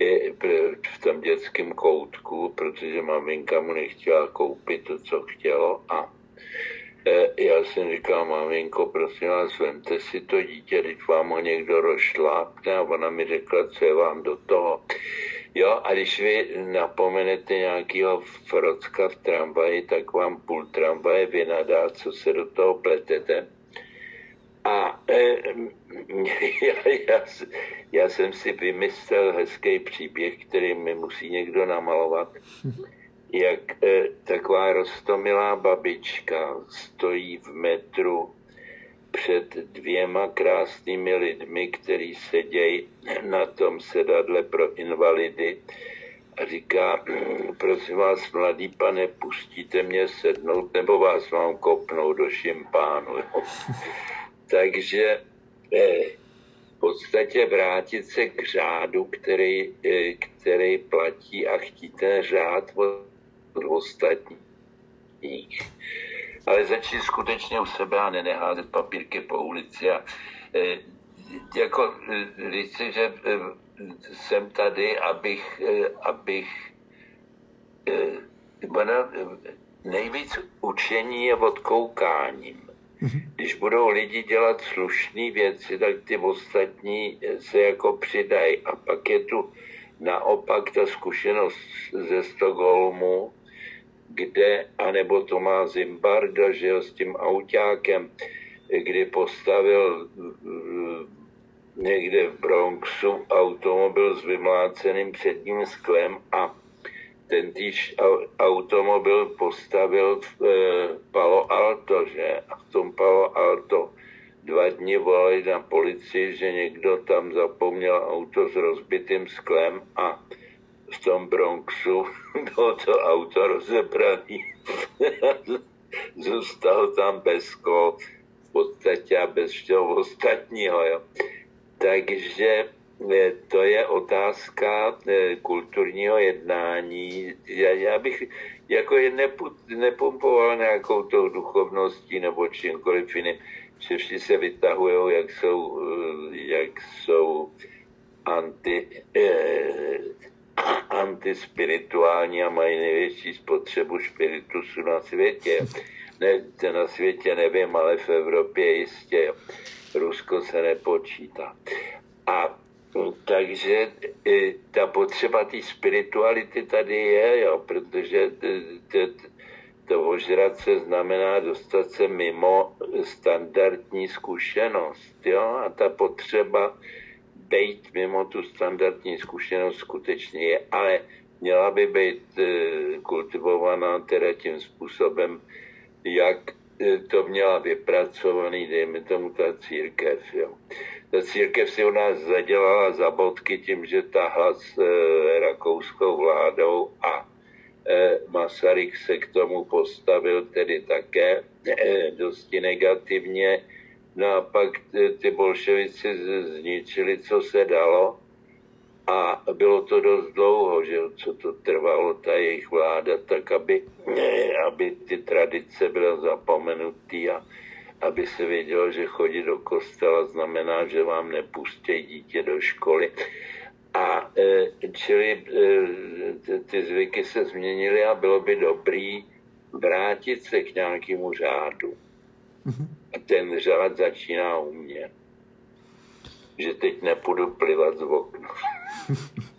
I v tom dětském koutku, protože maminka mu nechtěla koupit to, co chtělo a e, já jsem říkal, maminko, prosím vás, vemte si to dítě, když vám ho někdo rozšlápne a ona mi řekla, co je vám do toho. Jo, a když vy napomenete nějakého frocka v tramvaji, tak vám půl tramvaje vynadá, co se do toho pletete. A e, já, [LAUGHS] já, já jsem si vymyslel hezký příběh, který mi musí někdo namalovat. Jak e, taková rostomilá babička stojí v metru před dvěma krásnými lidmi, kteří sedějí na tom sedadle pro invalidy a říká, prosím vás, mladý pane, pustíte mě sednout, nebo vás mám kopnout do šimpánu. [LAUGHS] [LAUGHS] Takže eh, v podstatě vrátit se k řádu, který, eh, který platí a chtít ten řád od ostatních. Ale začít skutečně u sebe a neneházet papírky po ulici a eh, jako říci, že jsem tady, abych, abych nejvíc učení je odkoukáním. Mhm. Když budou lidi dělat slušné věci, tak ty ostatní se jako přidají. A pak je tu naopak ta zkušenost ze Stockholmu, kde, anebo to má Zimbardo, že s tím autákem, kdy postavil eh, někde v Bronxu automobil s vymláceným předním sklem a ten týž automobil postavil v e, Palo Alto, že? A v tom Palo Alto dva dny volali na policii, že někdo tam zapomněl auto s rozbitým sklem a v tom Bronxu [LAUGHS] bylo to auto rozebrané. [LAUGHS] Zůstal tam bez kol, v podstatě a bez všeho ostatního. Jo. Takže to je otázka eh, kulturního jednání. Já, já bych jako je nepumpoval nějakou tou duchovností nebo čímkoliv jiným. Všichni se vytahují, jak jsou, eh, jak jsou anti, eh, antispirituální a mají největší spotřebu spiritusu na světě. Ne, na světě nevím, ale v Evropě jistě. Rusko se nepočítá. A takže ta potřeba té spirituality tady je, jo, protože to ožrat se znamená dostat se mimo standardní zkušenost, jo, a ta potřeba být mimo tu standardní zkušenost skutečně je, ale měla by být kultivovaná teda tím způsobem, jak to měla vypracovaný, dejme tomu ta církev. Jo. Církev si u nás zadělala za bodky tím, že tahla s e, rakouskou vládou a e, Masaryk se k tomu postavil tedy také e, dosti negativně. No a pak ty, bolševici zničili, co se dalo a bylo to dost dlouho, že co to trvalo, ta jejich vláda, tak aby, aby ty tradice byly zapomenutý a aby se vědělo, že chodit do kostela znamená, že vám nepustí dítě do školy. A e, čili e, ty zvyky se změnily a bylo by dobrý vrátit se k nějakému řádu. Mhm. A ten řád začíná u mě. Že teď nepůjdu plivat z okna. [LAUGHS]